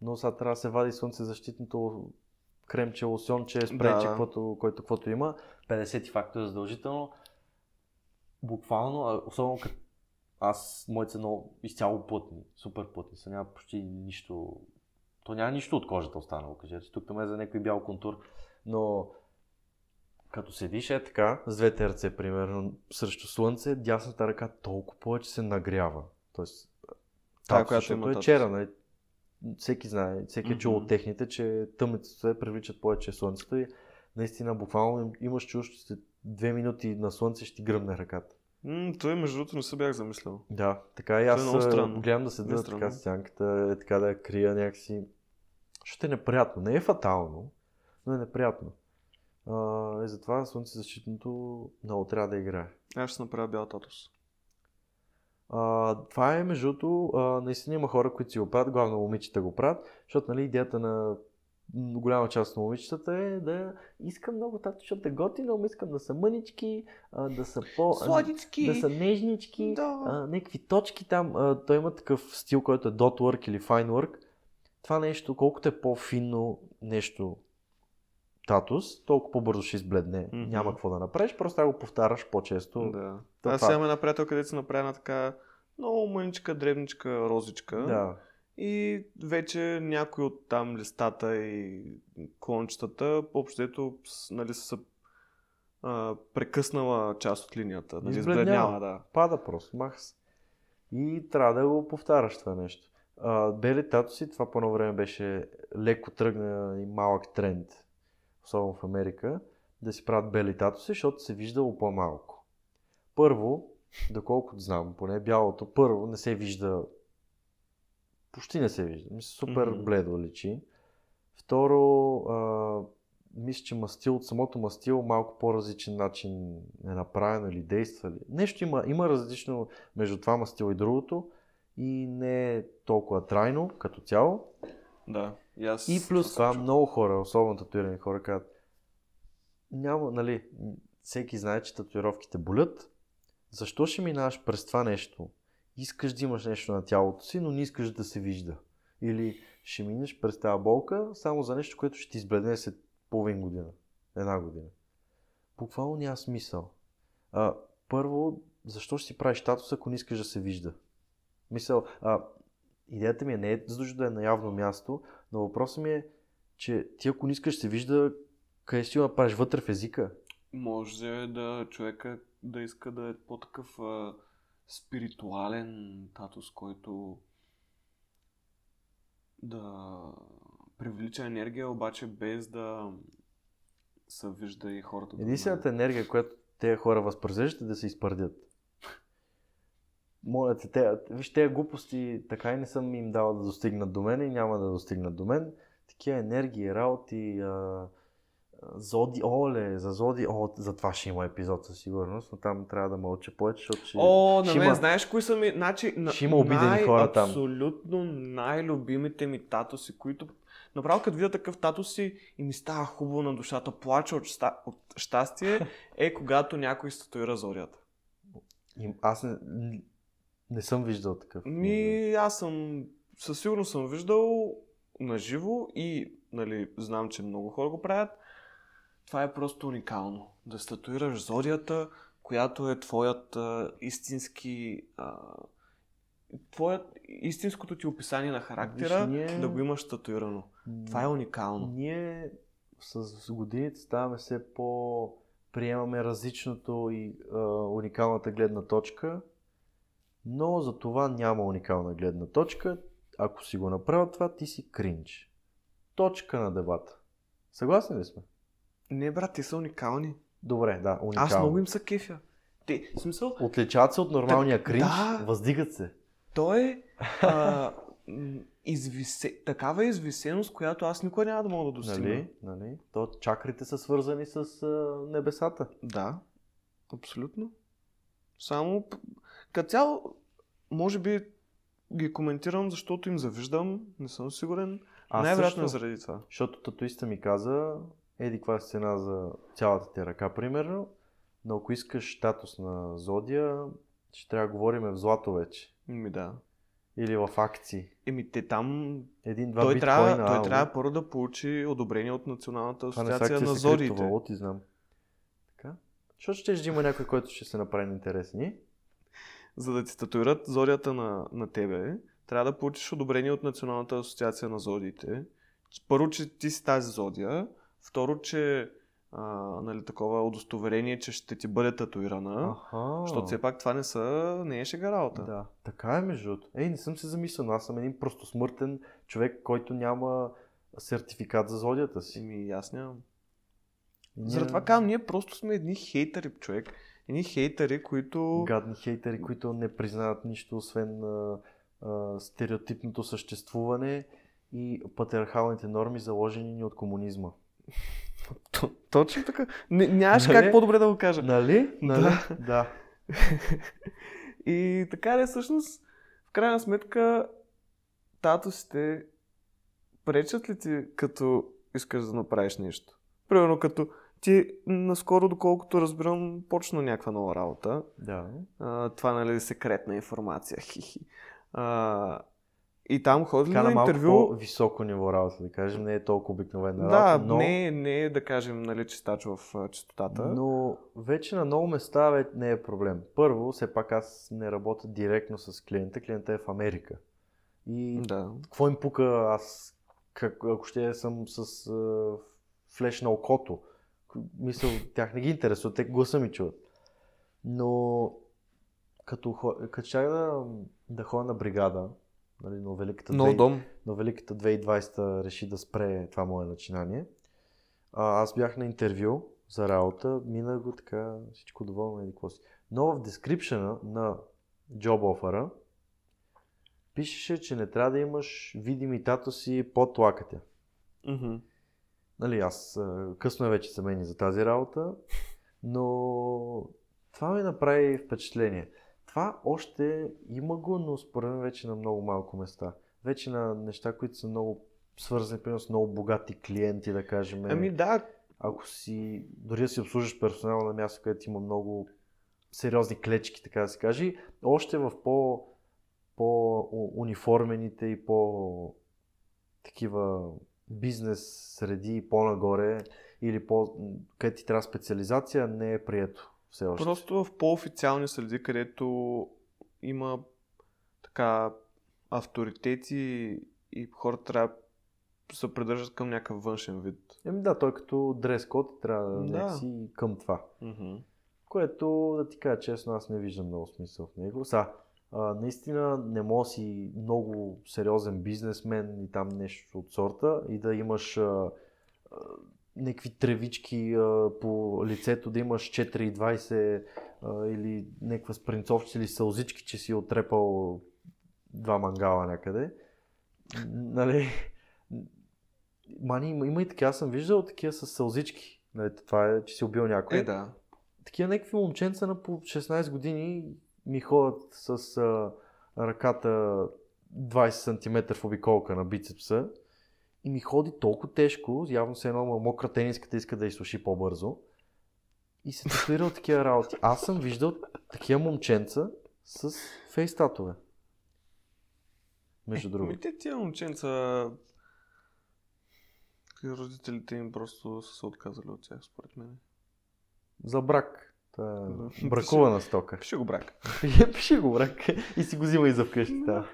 Но сега трябва да се вади слънцезащитното кремче, лосьонче, спрейче, Да, каквото, който каквото има. 50 фактора задължително. Буквално, особено като аз, моите са много изцяло плътни, супер плътни са, няма почти нищо, то няма нищо от кожата останало, кажете. Тук там е за някой бял контур, но като седиш е така, с двете ръце, примерно, срещу слънце, дясната ръка толкова повече се нагрява. Тоест, татус, която защото има е татус. чера, нали? Всеки знае, всеки е чул от техните, че тъмните се привличат повече слънцето и наистина буквално им- имаш чувство, след две минути на слънце ще ти гръмне ръката. М, той между другото не се бях замислял. Да, така и Това е аз странно. гледам да седа Не е така с сянката, е, така да я крия някакси. Ще е неприятно. Не е фатално, но е неприятно. А, и затова слънцезащитното много трябва да играе. Аз ще направя бял татус. А, това е, между другото, наистина има хора, които си го правят, главно момичета го правят, защото нали, идеята на голяма част на момичетата е да искам много тато, защото е готино, но искам да са мънички, да са по... Сладички! Да са нежнички, Да. някакви точки там. Той има такъв стил, който е dot work или fine work. Това нещо, колкото е по-финно нещо татус, толкова по-бързо ще избледне. Мгм. Няма какво да направиш, просто трябва го повтаряш по-често. Да. То Аз това- сега имам една приятелка, където се направи една така много мъничка, дребничка розичка. Да. И вече някои от там листата и клончетата, общо дето, нали, са а, прекъснала част от линията. Нали, Избледнява. избледнява, да. Пада просто, маха се. И трябва да го повтаряш това нещо. А, бели татуси, това по едно време беше леко тръгна и малък тренд, особено в Америка, да си правят бели татуси, защото се виждало по-малко. Първо, доколкото знам, поне бялото, първо не се вижда, почти не се вижда, мисля, супер Мгм. бледо личи. Второ, а, мисля, че мастил, от самото мастил малко по-различен начин е направено или действа ли. Нещо има, има различно между това мастил и другото и не е толкова трайно като цяло. Да. И, аз И плюс това съм много хора, особено татуирани хора, казват, няма, нали, всеки знае, че татуировките болят. Защо ще минаваш през това нещо? Искаш да имаш нещо на тялото си, но не искаш да се вижда. Или ще минеш през тази болка само за нещо, което ще ти избледне след половин година. Една година. Буквално няма смисъл. А, първо, защо ще си правиш статус, ако не искаш да се вижда? Мисъл, а, идеята ми е не е задължително да е на явно място, но въпросът ми е, че ти ако не искаш се вижда, къде си го направиш вътре в езика? Може да човека да иска да е по-такъв а, спиритуален татус, който да привлича енергия, обаче без да се вижда и хората. Единствената енергия, която тези хора възпроизвеждат е да се изпърдят. Моля те, те, виж, тези глупости така и не съм им дал да достигнат до мен и няма да достигнат до мен. Такива енергии, работи, а, Зоди, оле, за Зоди, о, за това ще има епизод със сигурност, но там трябва да мълча повече, защото ще... О, на мен има- знаеш кои са ми, значи, на, Ще има обидени хора там. Абсолютно най-любимите ми татуси, които направо като видя такъв татуси и ми става хубаво на душата, плача от, ща, от щастие, е когато някой се татуира зорята. И аз не, Не съм виждал такъв. Ми, аз съм, със сигурност съм виждал на живо и нали, знам, че много хора го правят. Това е просто уникално. Да статуираш зодията, която е твоят а, истински а, твоят, истинското ти описание на характера, Виж, ние- да го имаш татуирано. Това е уникално. Ние с годините ставаме все по... приемаме различното и а, уникалната гледна точка, но за това няма уникална гледна точка. Ако си го направил това, ти си кринч. Точка на дебата. Съгласни ли сме? Не, брат, те са уникални. Добре, да, уникално. Аз много им са кефя. Те, в смисъл, Отличават се от нормалния Так, кринч, да. въздигат се. той е а, извисе, такава извисеност, която аз никога няма да мога да достигна. Нали? нали? То чакрите са свързани с а, небесата. Да, абсолютно. Само като цяло, може би ги коментирам, защото им завиждам, не съм сигурен. Най-вероятно е заради това. Защото татуиста ми каза, еди каква е цена за цялата ти ръка, примерно, но ако искаш статус на Зодия, ще трябва да говорим в злато вече. Ми да. Или в акции. Еми те там, Един-два той биткоина. трябва, той ало. трябва първо да получи одобрение от Националната Това не са асоциация на зодиите. криптовалути, знам. Така? Защото ще има някой, който ще се направи интересни. За да ти статуират зодията на, на тебе, трябва да получиш одобрение от Националната асоциация на зодиите. Първо, че ти си тази зодия. Второ, че а, нали, такова удостоверение, че ще ти бъде татуирана. Аха. Защото все пак това не са, не е шега работа. Да, така е между другото. Ей, не съм се замислял, аз съм един просто смъртен човек, който няма сертификат за зодията си. Еми, аз нямам. Ние- Заради това казвам, ние просто сме едни хейтери, човек. Едни хейтери, които... гадни хейтери, които не признават нищо, освен а, а, стереотипното съществуване и патриархалните норми, заложени ни от комунизма. Точно така. Нямаш Нали? как по-добре да го кажа. Нали? Нали? Да. да. И така де, всъщност, в крайна сметка, татусите пречат ли ти, като искаш да направиш нещо? Примерно, като ти наскоро, доколкото разбирам, почна някаква нова работа. Да. А, това, нали, е секретна информация. Хихи. А, и там ходи на на малко интервю? по-високо ниво работа, да кажем. Не е толкова обикновена Да, работа, но, не, не е, да кажем, нали, чистач в чистотата. но вече на много места не е проблем. Първо, все пак аз не работя директно с клиента. Клиента е в Америка. И Да. какво им пука аз, как, ако ще съм с а, флеш на окото. Мисъл, тях не ги интересува, те гласа ми чуват. Но като, като чак да, да ходя на бригада, нали, но, великата Нов две- дом. но великата 2020 реши да спре това мое начинание. А, аз бях на интервю за работа, минах го така, всичко доволно и какво си. Но в дескрипшена на job offer пишеше, че не трябва да имаш видими татуси под лакътя. Мгм. Нали, аз а, късно е вече за мен за тази работа, но това ми направи впечатление. Това още има го, но според мен вече на много малко места. Вече на неща, които са много свързани, примерно с много богати клиенти, да кажем. Ами да, Ако си, дори да си обслужиш персонал на място, където има много сериозни клечки, така да се каже, още в по, по-униформените и по такива бизнес среди и по-нагоре или по, където ти трябва специализация, не е прието все още. Просто в по-официални среди, където има така авторитети и хората трябва се придържат към някакъв външен вид. Еми да, той като дрес код трябва да, Да. някакси към това. Мгм. Което, да ти кажа честно, аз не виждам много смисъл в него. Са, а, наистина не може да си много сериозен бизнесмен и там нещо от сорта и да имаш а, а, някакви тревички а, по лицето, да имаш 4,20 а, или някаква спринцовче или сълзички, че си отрепал два мангала някъде. Нали? Мани, има, има и така, аз съм виждал такива с сълзички. Нали, това е, че си убил някой Е, да. такива някакви момченца на по 16 години ми ходят с а, ръката 20 см в обиколка на бицепса и ми ходи толкова тежко, явно се едно мокра тениската иска да изсуши по-бързо и се татуира от такива работи. Аз съм виждал такива момченца с фейстатове. Между Е, другото. Ми те тия момченца... Родителите им просто са се отказали от тях, според мен. За брак. Та е бракувана стока. Пиши го брак. Пиши го брак и си го взима и за вкъщи. Да.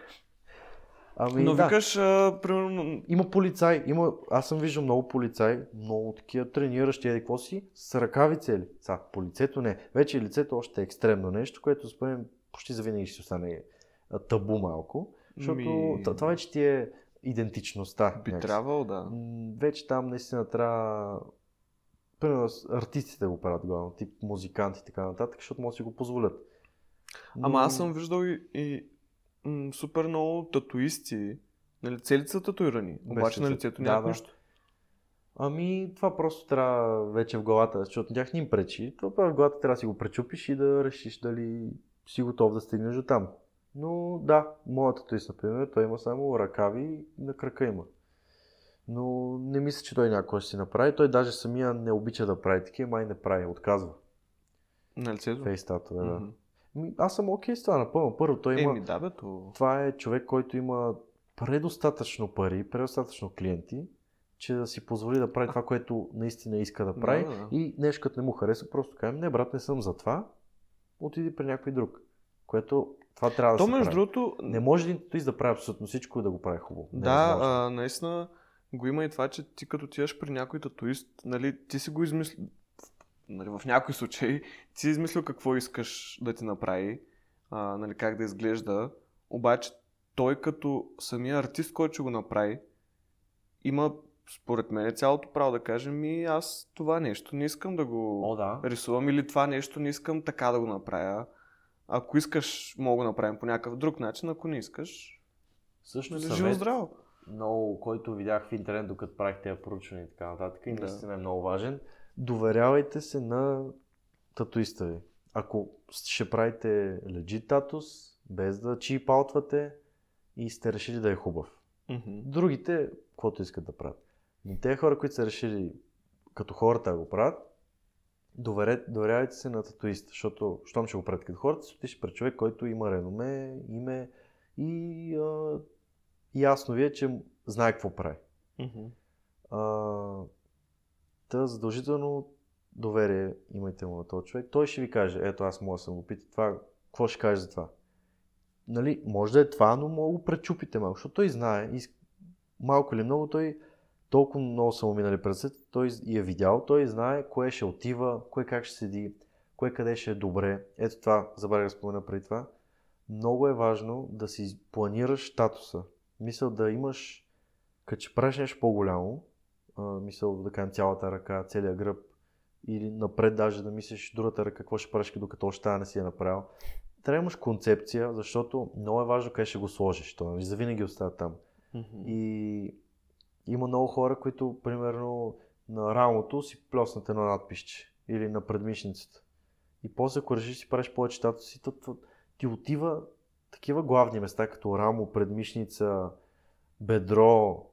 Ами, Но да. викаш, а, примерно... Има полицай, има, аз съм виждал много полицаи, много такива трениращи, еди какво си, с ръкави цели. Са, по лицето не. Вече лицето още е екстремно нещо, което според почти завинаги ще остане табу малко. Защото Ми- това вече ти е идентичността. Би някакси. трябвало, да. Вече там наистина трябва Примерно артистите го правят главно, тип музиканти и така нататък, защото могат да си го позволят. Ама Но- аз съм виждал и, и м, супер много татуисти. Нали, целите са татуирани, обаче на лице. лицето няма да. нищо. Ами, това просто трябва вече в главата, защото тях не им пречи. Това в главата трябва да си го пречупиш и да решиш дали си готов да стигнеш до там. Но да, моята туист, например, той има само ръкави и на крака има. Но не мисля, че той някой ще си направи. Той даже самия не обича да прави такива, май не прави, отказва. На лицето? Фейстатове, да. Ми, Аз съм окей с това напълно. Първо, той има... Еми, да бе, то... Това е човек, който има предостатъчно пари, предостатъчно клиенти, че да си позволи да прави това, което наистина иска да прави. Да, да. И нещо като не му хареса, просто кажем, не брат, не съм за това, отиди при някой друг. Което това трябва да То се между прави. другото, Не може един да прави абсолютно всичко и да го прави хубаво. Е да, а, наистина го има и това, че ти като отиваш при някой татуист, нали, ти си го измисли... Нали, в някой случай ти си измислил какво искаш да ти направи, а, нали, как да изглежда, обаче той като самия артист, който ще го направи, има според мен цялото право да каже ми аз това нещо не искам да го О, да. рисувам или това нещо не искам така да го направя. Ако искаш, мога да направим по някакъв друг начин, ако не искаш, Също нали, живо здраво. Много, който видях в интернет, докато правих тези проучвания и така нататък, и Да. наистина е много важен. Доверявайте се на татуиста ви. Ако ще правите legit татус, без да чипалтвате и сте решили да е хубав. Мгм. Другите, каквото искат да правят. Но те хора, които са решили като хората да го правят, доверявайте се на татуиста, защото щом ще го правят като хората, си отиш пред човек, който има реноме, име и а, ясно ви е, че знае какво прави. Мгм. А, та задължително доверие имайте му на този човек. Той ще ви каже, ето аз мога да съм го питал това, какво ще каже за това. Нали, може да е това, но мога го пречупите малко, защото той знае, и малко или много, той толкова много са му минали през той и е видял, той знае кое ще отива, кое как ще седи, кое къде ще е добре. Ето това, забравях да спомена преди това. Много е важно да си планираш статуса. Мисля да имаш, като че правиш нещо по-голямо, а, мисъл да кажем цялата ръка, целият гръб, или напред даже да мислиш другата ръка, какво ще правиш, докато още тази не си е направил. Трябва да имаш концепция, защото много е важно къде ще го сложиш. То нали, завинаги остава там. Мгм. И има много хора, които, примерно, на рамото си плеснат едно надписче или на предмишницата. И после, ако решиш си правиш повече си, то, то, ти отива такива главни места, като рамо, предмишница, бедро,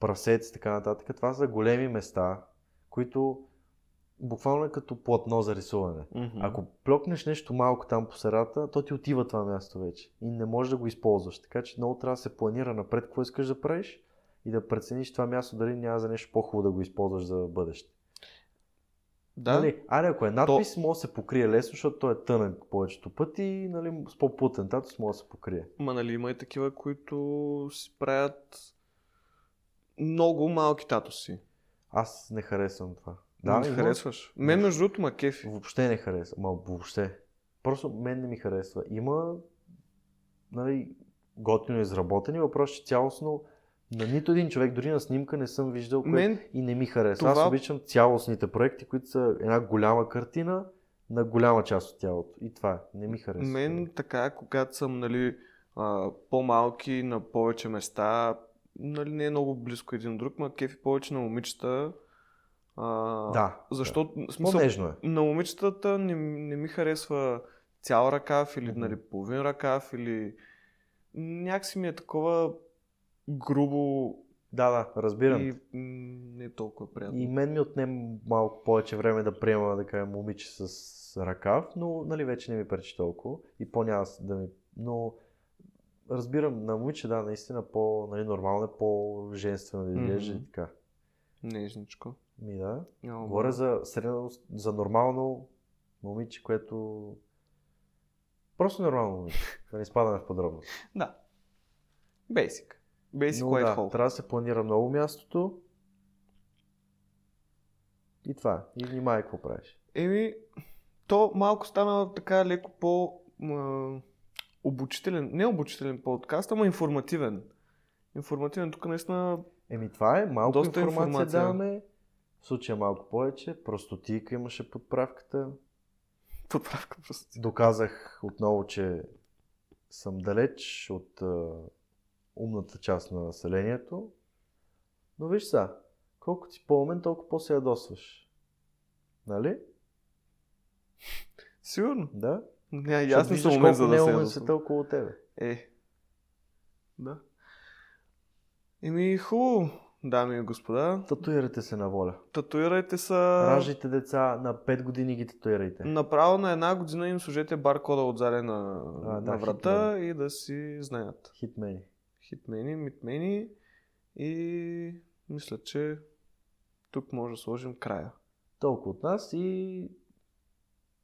прасец и така нататък. Това са големи места, които буквално е като платно за рисуване. Мгм. Ако плюкнеш нещо малко там по средата, то ти отива това място вече и не можеш да го използваш. Така че много трябва да се планира напред какво искаш да правиш и да прецениш това място дали няма за нещо по-хубаво да го използваш за бъдеще. Да, Нали? Аре, ако е надпис, То... може да се покрие лесно, защото той е тънък повечето пъти и нали, с по-плътен татус може да се покрие. ма нали има и такива, които си правят много малки татуси. Аз не харесвам това. Да, не има- харесваш. Мен между другото ма кефи. Въобще не харесва. Ма въобще. Просто мен не ми харесва. Има нали, готино изработени, въпрос, че цялостно на нито един човек, дори на снимка не съм виждал кое Мен и не ми харесва. това- Аз обичам цялостните проекти, които са една голяма картина на голяма част от тялото. И това е. Не ми харесва. Мен така, когато съм нали, а, по-малки на повече места, нали, не е много близко един друг, ма кефи повече на момичета. А, Да. Защото, Да. смисъл, е. на момичетата не, не ми харесва цял ръкав или нали, половин ръкав или някакси ми е такова грубо Да, да, разбирам. И не е толкова приятно. И мен ми отнем малко повече време да приема, да кажем, момиче с ръкав, но нали, вече не ми пречи толкова и по-няма да ми... Но разбирам, на момиче, да, наистина по, нали, нормално е по-женствено да изглежда Мгм. и така. Нежничко. Ми да. Няма Говоря за средно, за нормално момиче, което... Просто нормално момиче. Да не изпадаме в подробности. Да. Basic. Basic Но white да, hole. трябва да се планира много мястото. И това. е. И внимай какво правиш. Еми, то малко стана така леко по м, обучителен, не обучителен подкаст, ама информативен. Информативен, тук наистина Еми това е, малко Доста информация, информация. даваме. В случая малко повече. Простотика имаше подправката. подправка просто. Доказах отново, че съм далеч от а, умната част на населението. Но виж сега, колкото си по-умен, толкова по-се ядосваш. Нали? Сигурно. Да? Не, и аз не съм умен колко за да се ядосвам. света около тебе. Е. Да. Еми, хубаво, дами и господа. Татуирайте се на воля. Татуирайте са... Раждайте деца, на 5 години ги татуирайте. Направо на една година им сложете баркода отзаде на, А, да, на врата и да си знаят. Хитмени. Хитмени, митмени и мисля, че тук може да сложим края. Толкова от нас и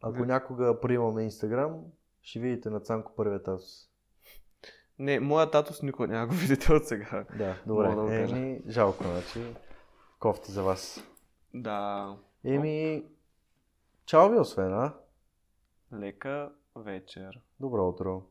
ако Ви- някога приемаме Инстаграм, ще видите на Цанко първият татус. Не, моя татус никога няма го видите от сега. Да, добре. Мога да. Еми, жалко, значи. Кофти за вас. Да. Еми, чао ви освен, а? Лека вечер. Добро утро.